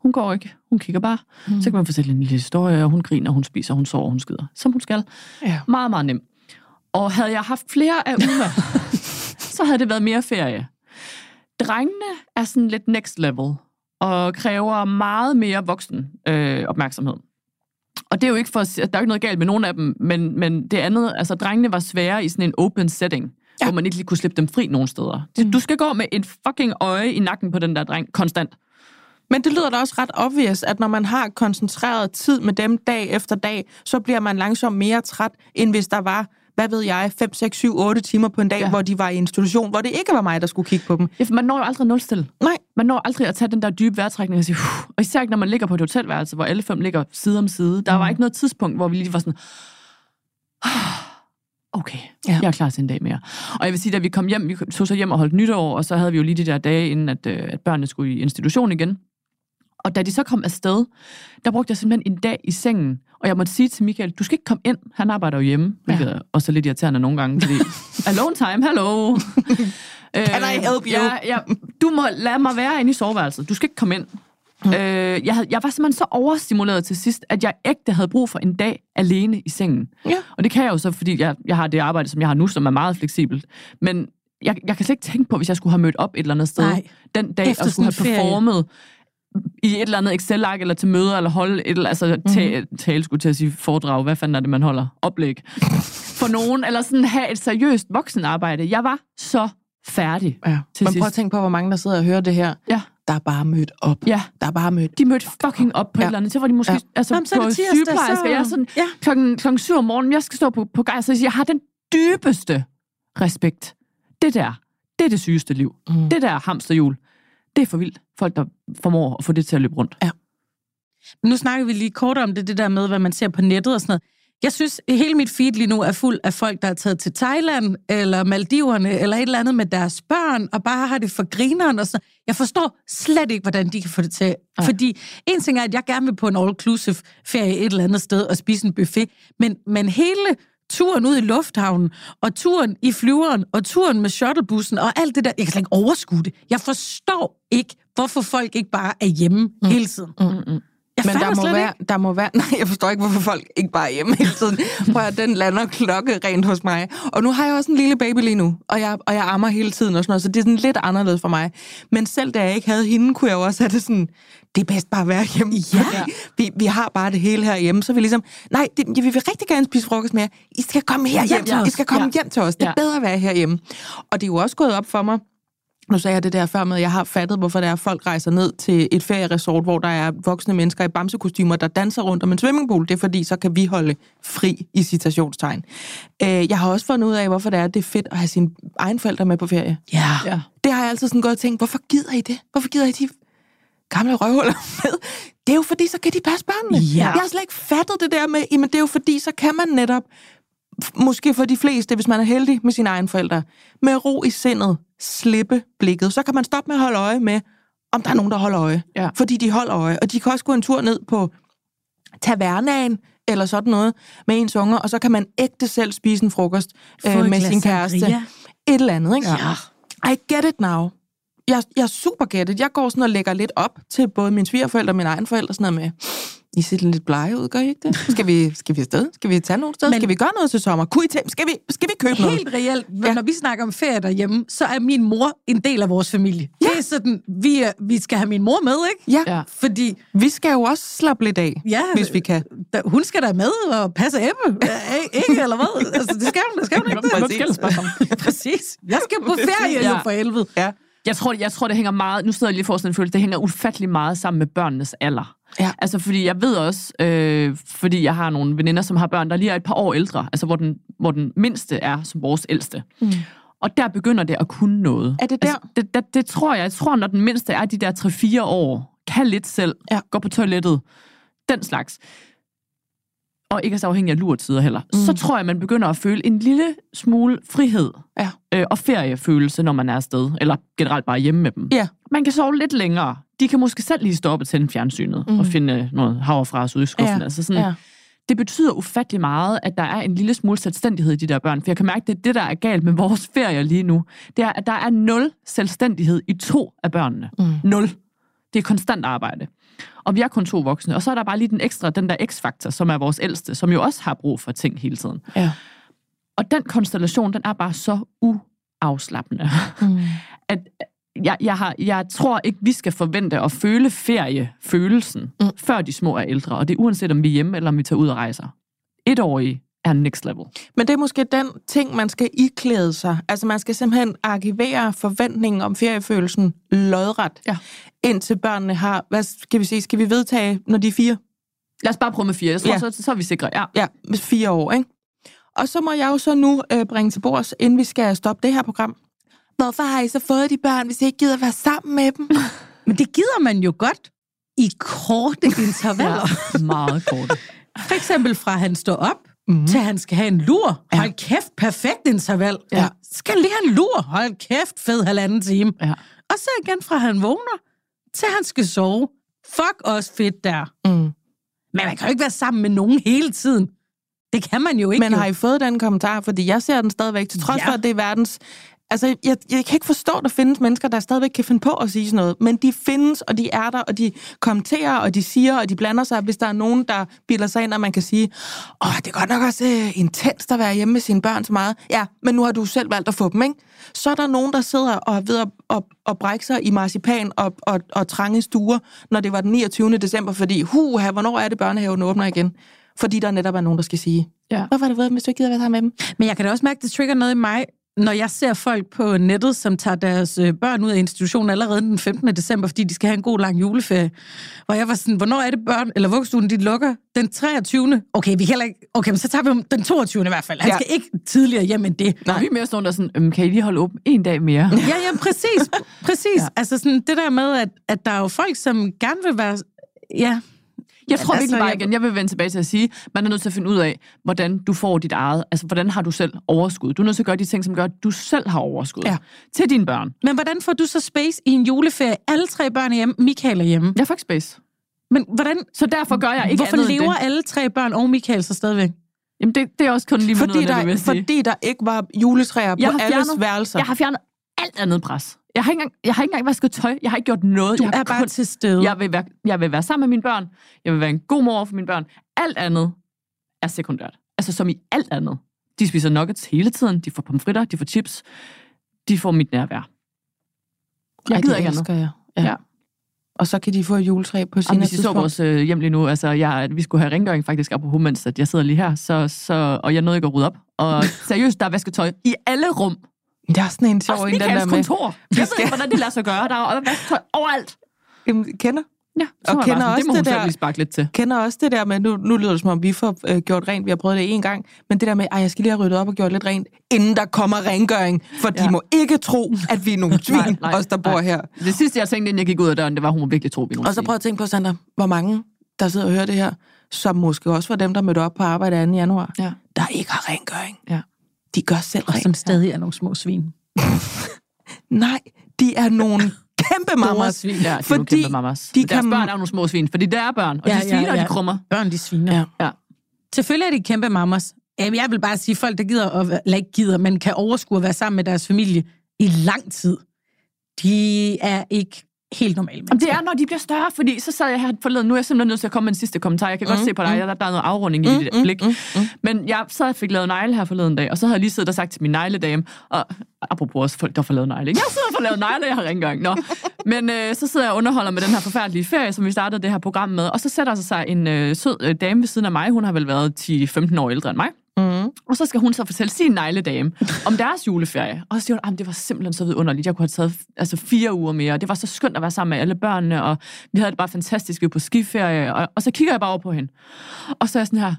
B: Hun går ikke. Hun kigger bare. Mm. Så kan man fortælle en lille historie, og hun griner, hun spiser, hun sover, hun skider. Som hun skal.
A: Ja.
B: Meget, meget nem. Og havde jeg haft flere af Uma, [LAUGHS] så havde det været mere ferie. Drengene er sådan lidt next level, og kræver meget mere voksen øh, opmærksomhed. Og det er jo ikke for der er jo ikke noget galt med nogen af dem, men, men det andet, altså drengene var svære i sådan en open setting, ja. hvor man ikke lige kunne slippe dem fri nogen steder. Mm. Du skal gå med en fucking øje i nakken på den der dreng, konstant.
A: Men det lyder da også ret obvious, at når man har koncentreret tid med dem dag efter dag, så bliver man langsomt mere træt, end hvis der var, hvad ved jeg, 5, 6, 7, 8 timer på en dag,
B: Ja.
A: hvor de var i institution, hvor det ikke var mig, der skulle kigge på dem.
B: Ja, for man når jo aldrig nulstil.
A: Nej.
B: Man når aldrig at tage den der dybe vejrtrækning og sige, "Puh." og især ikke, når man ligger på et hotelværelse, hvor alle fem ligger side om side. Der var ikke noget tidspunkt, hvor vi lige var sådan, "Ah, okay, ja.
A: Ja.
B: jeg er klar til en dag mere. Og jeg vil sige, da vi kom hjem, vi tog så hjem og holdt nytår, og så havde vi jo lige de der dage, inden at, øh, at børnene skulle i institution igen. Og da de så kom afsted, der brugte jeg simpelthen en dag i sengen, og jeg måtte sige til Michael, du skal ikke komme ind, han arbejder jo hjemme, hvilket er også lidt irriterende nogle gange, fordi [LAUGHS] alone time, hello. [LAUGHS]
A: Can I help you?
B: Ja, ja, du må lade mig være inde i soveværelset, du skal ikke komme ind. Mm. Øh, jeg, havde, jeg var simpelthen så overstimuleret til sidst, at jeg ægte havde brug for en dag alene i sengen.
A: Ja.
B: Og det kan jeg jo så, fordi jeg, jeg har det arbejde, som jeg har nu, som er meget fleksibelt. Men jeg, jeg kan slet ikke tænke på, hvis jeg skulle have mødt op et eller andet sted
C: Nej.
B: den dag,
C: Efter
B: og skulle have
C: en ferie.
B: I et eller andet Excel-ark, eller til møder, eller holde et eller altså ta-
C: Mhm.
B: tale, skulle til at sige foredrag, hvad fanden er det, man holder? Oplæg. [LAUGHS] For nogen, eller sådan have et seriøst voksenarbejde. Jeg var så færdig.
A: Ja.
B: Til
A: Men prøv
B: sidst.
A: at tænke på, hvor mange der sidder og hører det her.
B: Ja,
A: Der er bare mødt op.
B: ja.
A: Der er bare mødt
B: De mødte fucking op på ja. Et eller andet. Så var de måske ja. Altså,
C: Jamen, så
B: på
C: tirsdag,
B: sygeplejerske.
C: så-
B: Jeg er sådan,
C: Ja.
B: klokken, klokken syv om morgenen, jeg skal stå på, på gej, så jeg har den dybeste respekt. Det der, det er det sygeste liv. Mm. Det der hamsterhjul, det er for vildt. Folk, der formår at få det til at løbe rundt.
C: Nu snakker vi lige kort om det, det der med, hvad man ser på nettet og sådan noget. Jeg synes, hele mit feed lige nu er fuld af folk, der er taget til Thailand, eller Maldiverne, eller et eller andet med deres børn, og bare har det for grineren og sådan. Jeg forstår slet ikke, hvordan de kan få det til. Ej. Fordi en ting er, at jeg gerne vil på en all-inclusive ferie et eller andet sted og spise en buffet, men, men hele turen ud i lufthavnen, og turen i flyveren, og turen med shuttlebussen, og alt det der, jeg kan slet ikke overskue det. Jeg forstår ikke, hvorfor folk ikke bare er hjemme mm. hele tiden.
B: Mm-mm.
C: Jeg
A: Men der må, være,
C: ikke.
A: der må være... [LAUGHS] Nej, jeg forstår ikke, hvorfor folk ikke bare er hjemme hele tiden. Prøv at den lander klokke rent hos mig. Og nu har jeg også en lille baby lige nu, og jeg, og jeg ammer hele tiden og sådan noget, så det er sådan lidt anderledes for mig. Men selv da jeg ikke havde hende, kunne jeg jo også have det sådan, det er bedst bare at være hjemme.
C: Ja.
A: Vi, vi har bare det hele her hjemme, så vi ligesom, nej, det, vi vil rigtig gerne spise frokost med jer. I skal komme her hjem
C: til os.
A: I skal komme
B: Ja.
A: hjem til os. Det er
B: Ja.
A: bedre at være herhjemme. Og det er jo også gået op for mig, nu sagde jeg det der før med, at jeg har fattet, hvorfor det er, at folk rejser ned til et ferieresort, hvor der er voksne mennesker i bamsekostymer, der danser rundt om en swimmingpool. Det er fordi, så kan vi holde fri i citationstegn. Øh, jeg har også fundet ud af, hvorfor det er, det er fedt at have sine egne forældre med på ferie.
C: Ja.
B: Ja.
A: Det har jeg altid sådan gået og tænkt, hvorfor gider I det? Hvorfor gider I de gamle røvhuller med? Det er jo fordi, så kan de passe børnene.
C: Ja.
A: Jeg har slet ikke fattet det der med, jamen det er jo fordi, så kan man netop, måske for de fleste, hvis man er heldig med sine egne forældre, med ro i sindet, slippe blikket. Så kan man stoppe med at holde øje med, om der er nogen, der holder øje.
B: Ja.
A: Fordi de holder øje. Og de kan også gå en tur ned på tavernaen, eller sådan noget, med ens unger, og så kan man ægte selv spise en frokost øh, med sin kæreste. Et eller andet, ikke?
C: Ja.
A: I get it now. Jeg, jeg er super get it. Jeg går sådan og lægger lidt op til både mine svigerforældre og mine egne forældre, sådan noget med, I ser lidt blege ud, gør I ikke det? Skal vi, skal vi afsted? Skal vi tage nogle steder?
C: Men-
A: skal vi gøre noget til sommer? Kunne I tage, skal, vi, skal vi købe noget?
C: Helt reelt, ja.
A: Ja.
C: når vi snakker om ferie derhjemme, så er min mor en del af vores familie. Ja. Det er sådan, vi, er, vi skal have min mor med, ikke?
A: Ja,
B: Ja.
C: Fordi
A: vi skal jo også slappe lidt af,
C: Ja,
A: hvis vi kan.
C: da, hun skal da med og passe Ebbe, [LAUGHS] Ja, ikke? Eller hvad? Altså, det skal hun, det skal hun ikke.
B: Komme?
C: Præcis. Jeg skal på ferie, ja.
B: Ja.
C: for helvede.
A: Ja.
B: Jeg tror, jeg tror, det hænger meget... Nu sidder jeg lige for sådan en følelse, det hænger ufattelig meget sammen med børnenes alder.
A: Ja.
B: Altså, fordi jeg ved også, øh, fordi jeg har nogle veninder, som har børn, der lige er et par år ældre, altså hvor den, hvor den mindste er som vores ældste. Mm. Og der begynder det at kunne noget.
A: Er det der?
B: Altså, det, det, det tror jeg. Jeg tror, når den mindste er de der 3-4 år, kan lidt selv,
A: Ja.
B: går på toilettet, den slags, og ikke er så afhængig af lurtider heller, mm. så tror jeg, man begynder at føle en lille smule frihed
A: Ja.
B: øh, og feriefølelse, når man er afsted, eller generelt bare hjemme med dem.
A: Ja.
B: Man kan sove lidt længere. de kan måske selv lige stoppe til fjernsynet mm. og finde noget havrefras ude i skuffen.
A: Ja,
B: Altså sådan,
A: ja.
B: Det betyder ufattelig meget, at der er en lille smule selvstændighed i de der børn. For jeg kan mærke, at det, er det der er galt med vores ferier lige nu, det er, at der er nul selvstændighed i to af børnene. Mm. Nul. Det er konstant arbejde. Og vi er kun to voksne. Og så er der bare lige den ekstra, den der x-faktor, som er vores ældste, som jo også har brug for ting hele tiden.
A: Ja.
B: Og den konstellation, den er bare så uafslappende, mm. [LAUGHS] at jeg, jeg, har, jeg tror ikke, vi skal forvente at føle feriefølelsen, mm. før de små er ældre. Og det er uanset, om vi er hjemme, eller om vi tager ud og rejser. Etårige er next level.
A: Men det er måske den ting, man skal iklæde sig. Altså man skal simpelthen arkivere forventningen om feriefølelsen lodret,
B: Ja.
A: indtil børnene har, hvad skal vi sige, skal vi vedtage, når de er fire?
B: Lad os bare prøve med fire. Jeg tror,
A: Ja.
B: så, så er vi sikre. Ja.
A: Ja, med fire år, ikke? Og så må jeg jo så nu øh, bringe til bords, inden vi skal stoppe det her program. Hvorfor har I så fået de børn, hvis I ikke gider være sammen med dem? [LAUGHS]
C: Men det gider man jo godt i korte [LAUGHS] intervaller.
B: ja. Meget kort.
C: For eksempel fra han står op, mm. til han skal have en lur. Hold kæft, perfekt interval.
B: Ja.
C: Skal lige have en lur? Hold kæft, fed halvanden time.
B: Ja.
C: Og så igen fra han vågner, til han skal sove. Fuck også fedt der.
A: Mm.
C: Men man kan jo ikke være sammen med nogen hele tiden. Det kan man jo ikke.
A: Men har I fået den kommentar? Fordi jeg ser den stadigvæk, til trods
C: Ja.
A: ja. for, at det er verdens... Altså, jeg, jeg kan ikke forstå, at der findes mennesker, der stadigvæk kan finde på at sige sådan noget. Men de findes, og de er der, og de kommenterer, og de siger, og de blander sig, hvis der er nogen, der bilder sig ind, og man kan sige, åh, det er godt nok også øh, intenst at være hjemme med sine børn så meget. Ja, men nu har du selv valgt at få dem, ikke? Så er der nogen, der sidder og er ved at, at, at brække sig i marcipan og, og, og trange stuer, når det var den 29. december, fordi, huha, hvornår er det, børnehaven åbner igen? Fordi der netop er nogen, der skal sige,
B: Ja.
A: Hvorfor har det været, hvis du ikke gider være sammen med dem?
C: Men jeg kan da også mærke, at det trigger noget i mig, når jeg ser folk på nettet, som tager deres øh, børn ud af institutionen allerede den 15. december, fordi de skal have en god lang juleferie. Hvor jeg var sådan, hvornår er det børn, eller vuggestuen, de lukker? Den 23. Okay, vi kan heller ikke... Okay, men så tager vi om den 22. i hvert fald. Han
A: Ja.
C: skal ikke tidligere hjem end det.
B: Nej. Vi er mere sådan, der er sådan, øhm, kan I lige holde åben en dag mere? [LAUGHS]
C: Ja, ja, præcis. [LAUGHS] præcis. Ja. Altså sådan det der med, at, at der er jo folk, som gerne vil være... Ja,
B: Jeg tror
C: Altså,
B: virkelig bare
C: jeg-
B: igen, jeg vil vende tilbage til at sige, man er nødt til at finde ud af, hvordan du får dit eget, altså hvordan har du selv overskud. Du er nødt til at gøre de ting, som gør, at du selv har overskud
A: Ja.
B: til dine børn.
C: men hvordan får du så space i en juleferie? Alle tre børn er hjemme, Michael er hjemme.
B: Jeg får ikke space.
C: Men hvordan,
B: Så derfor gør jeg ikke
C: hvorfor
B: andet
C: lever
B: det.
C: alle tre børn og Michael så stadigvæk?
B: Jamen det, det er også kun lige
A: Fordi
B: noget, det,
A: der,
B: sige.
A: fordi der ikke var juletræer
B: Jeg
A: på alles
B: fjernet-
A: værelser.
B: Jeg har fjernet alt andet pres. Jeg har ikke engang, jeg har ikke engang vasket tøj. Jeg har ikke gjort noget.
C: Du
B: jeg
C: er bare til stede.
B: Jeg vil, være, jeg vil være sammen med mine børn. Jeg vil være en god mor for mine børn. Alt andet er sekundært. Altså som i alt andet. De spiser nuggets hele tiden. De får pomfritter, de får chips. De får mit nærvær. Jeg
A: Ej,
B: gider ikke andet.
A: jeg. Ja.
B: Ja.
A: Og så kan de få et juletræ på sin
B: hvis I så vores øh, hjem lige nu, altså jeg, vi skulle have rengøring faktisk, apropos, mens at jeg sidder lige her, så, så, og jeg nåede ikke at rydde op. Og [LAUGHS] seriøst, der er vasketøj i alle rum.
A: Det er sådan en sjov en, den der med...
B: kontor. Jeg ved ikke, hvordan det lader sig gøre. Der er vasketøj overalt.
A: Jamen, kender?
B: Ja,
A: Og kender
B: sådan,
A: også
B: det må
A: det der-
B: lige lidt til.
A: kender også det der med, nu, nu lyder det som om, vi får øh, gjort rent, vi har prøvet det en gang, men det der med, at jeg skal lige have ryddet op og gjort lidt rent, inden der kommer rengøring, for ja. De må ikke tro, at vi er nogle [LAUGHS] svin,
B: Nej, nej,
A: os der bor
B: nej.
A: her.
B: Det sidste, jeg tænkte, inden jeg gik ud af døren, det var, at hun må virkelig tro, vi
A: Og så prøv at tænke på, Sandra, hvor mange, der sidder og hører det her, som måske også var dem, der mødte op på arbejde 2. januar,
B: Ja.
A: der ikke har rengøring.
B: Ja.
A: De gør selv
C: Og som stadig er nogle små svin. [LAUGHS]
A: Nej, de er nogle kæmpe mamas.
C: svin.
B: Ja, de er
A: Fordi
B: nogle kæmpe mamas.
A: de
B: De Deres
A: kan-
B: børn er jo nogle små svin, fordi det er børn, og
C: Ja,
B: de
C: ja,
B: sviner, og
C: ja.
B: de krummer.
C: Børn, de sviner.
A: Ja.
B: Ja.
C: Selvfølgelig er de kæmpe. Jamen, Jeg vil bare sige, folk, der gider, at, eller ikke gider, men kan overskue at være sammen med deres familie i lang tid, de er ikke helt normale
B: Jamen,
C: mennesker.
B: det er, når de bliver større, fordi så sad jeg her forleden, nu er jeg simpelthen nødt til at komme med en sidste kommentar. Jeg kan mm, godt se på dig, der, der er noget afrunding i dit
A: mm,
B: blik. Men jeg sad og fik lavet negle her forleden dag, og så havde jeg lige siddet og sagt til min negledame, og apropos også folk, der får lavet negle. Jeg sidder og får lavet negle, jeg har rengøring. Nå. Men øh, så sidder jeg og underholder med den her forfærdelige ferie, som vi startede det her program med, og så sætter sig en øh, sød øh, dame ved siden af mig. Hun har vel været 10-15 år ældre end mig.
A: Mm.
B: Og så skal hun så fortælle sin negledame om deres juleferie. Og så siger hun, at det var simpelthen så vidunderligt. Jeg kunne have taget altså, fire uger mere. Det var så skønt at være sammen med alle børnene, og vi havde det bare fantastisk. Vi var på skiferie. Og, og så kigger jeg bare over på hende. Og så er jeg sådan her,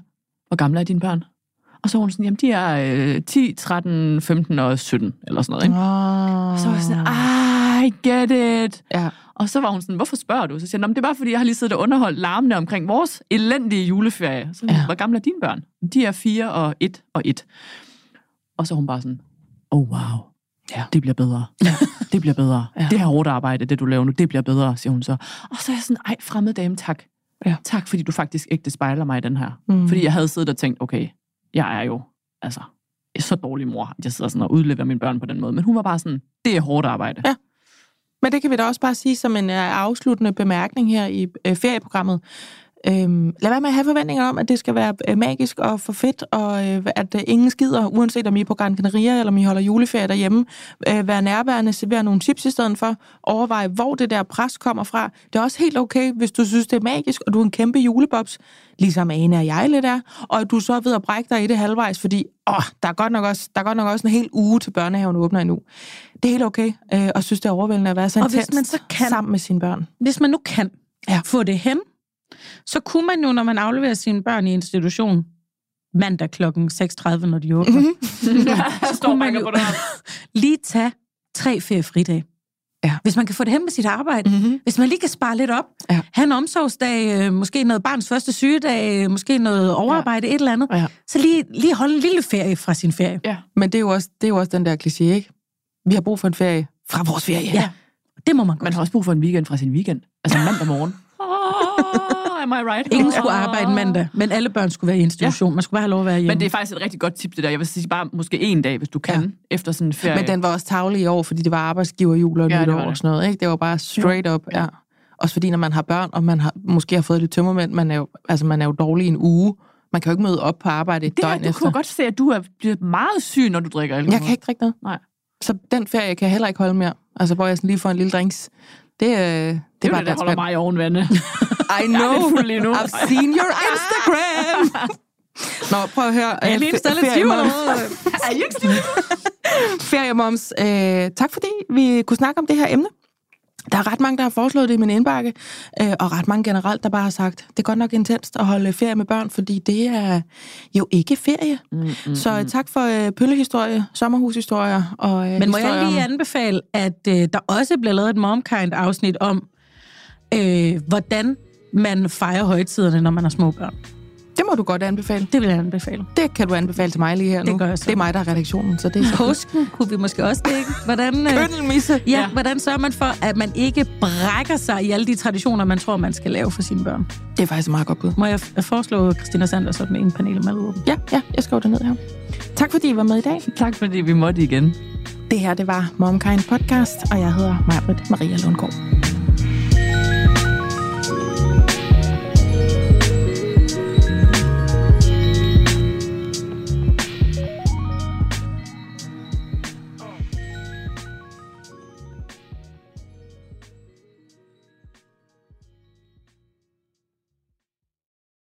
B: hvor gamle er dine børn? Og så er hun sådan, jamen de er øh, 10, 13, 15 og 17, eller sådan noget. Ikke?
A: Oh.
B: Så var jeg sådan, ah, I get it.
A: Ja.
B: Og så var hun sådan, hvorfor spørger du? Så siger jeg, "Nå, men det er bare fordi, jeg har lige siddet og underholdt larmende omkring vores elendige juleferie. Så,
A: Ja.
B: hvor gamle er dine børn? De er fire og et og et. Og så hun bare sådan, oh wow. Ja. Det bliver bedre. Ja. Det bliver bedre.
A: Ja.
B: Det her hårdt arbejde, det du laver nu, det bliver bedre, siger hun så. Og så er jeg sådan, ej, fremmed dame, tak.
A: Ja.
B: Tak, fordi du faktisk ægte spejler mig i den her.
A: Mm.
B: Mm. Fordi jeg havde siddet og tænkt, okay, jeg er jo altså så dårlig mor, at jeg sidder sådan og udleverer mine børn på den måde. Men hun var bare sådan, det er hårdt arbejde.
A: Ja. Men det kan vi da også bare sige som en øh, afsluttende bemærkning her i øh, ferieprogrammet. Øhm, lad være med at have forventninger om, at det skal være uh, magisk og for fedt, og uh, at uh, ingen skider, uanset om I er på Gran Canaria, eller om I holder juleferie derhjemme, uh, være nærværende, servere nogle chips i stedet for, overveje, hvor det der pres kommer fra. Det er også helt okay, hvis du synes, det er magisk, og du er en kæmpe julebobs, ligesom Ane og jeg lidt er, og at du så er ved at brække dig i det halvvejs, fordi åh, der, er godt nok også, der er godt nok også en hel uge til børnehaven åbner endnu. Det er helt okay, øh, og synes, det er overvældende at være så
C: Og hvis
A: intenst
C: man så kan-
A: sammen med sine børn.
C: Hvis man nu kan
A: Ja.
C: ja. få det hen, så kunne man jo, når man afleverer sine børn i institution, mandag kl. 6.30, når de åbner, [LAUGHS] mm-hmm.
B: jeg står og
C: man jo- [LAUGHS] lige tage tre feriefridage.
A: Ja.
C: Hvis man kan få det hen med sit arbejde,
A: Mm-hmm.
C: hvis man lige kan spare lidt op,
A: Ja.
C: have en omsorgsdag, øh, måske noget barns første sygedag, øh, måske noget overarbejde, et eller andet,
A: Ja.
C: så lige, lige holde en lille ferie fra sin ferie.
B: Ja.
A: Men det er, jo også, det er jo også den der kliché, ikke? Vi har brug for en ferie fra vores ferie.
C: Ja. Det må man godt.
B: Man har også brug for en weekend fra sin weekend. Altså mandag morgen. Oh, am I right?
C: Ingen skulle arbejde mandag, men alle børn skulle være i institution. Man skulle bare have lov at være hjemme.
B: Men det er faktisk et rigtig godt tip, det der. Jeg vil sige bare måske en dag, hvis du kan, ja. efter sådan en ferie.
A: Men den var også tavlig i år, fordi det var arbejdsgiverjul og
B: Ja,
A: nytår og sådan noget. Ikke? Det var bare straight up, ja. Også fordi, når man har børn, og man har, måske har fået lidt tømmermænd, man er, jo, altså, man er jo dårlig en uge. Man kan jo ikke møde op på arbejde et
B: det her,
A: døgn
B: du
A: efter.
B: kunne godt se, at du er blevet meget syg, når du drikker alkohol.
A: Jeg kan ikke drikke noget.
B: Nej.
A: Så den ferie kan jeg heller ikke holde mere. Altså, hvor jeg sådan lige får en lille drinks. Det, øh, det,
B: Det
A: er
B: er
A: bare
B: det, der holder mig i ovenvande. [LAUGHS]
A: I know.
B: lige.
A: I've seen your [LAUGHS] Instagram. Nå, prøv at høre.
C: Er jeg lige
A: Øh,
C: stadig lidt
A: fe-
C: stiv, [LAUGHS]
B: er?
A: Feriemoms, øh, tak fordi vi kunne snakke om det her emne. Der er ret mange, der har foreslået det i min indbakke, øh, og ret mange generelt, der bare har sagt, det er godt nok intenst at holde ferie med børn, fordi det er jo ikke ferie.
B: Mm, mm,
A: Så øh, tak for øh, pøllehistorie, sommerhushistorier og øh,
C: Men må jeg lige anbefale, at øh, der også bliver lavet et Momkind-afsnit om, øh, hvordan man fejrer højtiderne, når man har små børn.
A: Det må du godt anbefale.
C: Det vil jeg anbefale.
A: Det kan du anbefale til mig lige her
C: Det
A: nu.
C: gør jeg så.
A: Det er mig, der er redaktionen, så det er så
C: Påsken kunne vi måske også lægge. Hvordan, øh,
A: Køndelmisse.
C: ja,
B: Ja.
C: hvordan sørger man for, at man ikke brækker sig i alle de traditioner, man tror, man skal lave for sine børn?
A: Det er faktisk et meget godt bud.
C: Må jeg foreslå Christina Sanders med en panel med åben?
A: Ja, ja, jeg skriver det ned her. Tak fordi I var med i dag.
B: Tak fordi vi måtte igen.
A: Det her, det var Momkind Podcast, og jeg hedder Majbrit Maria Lundgaard.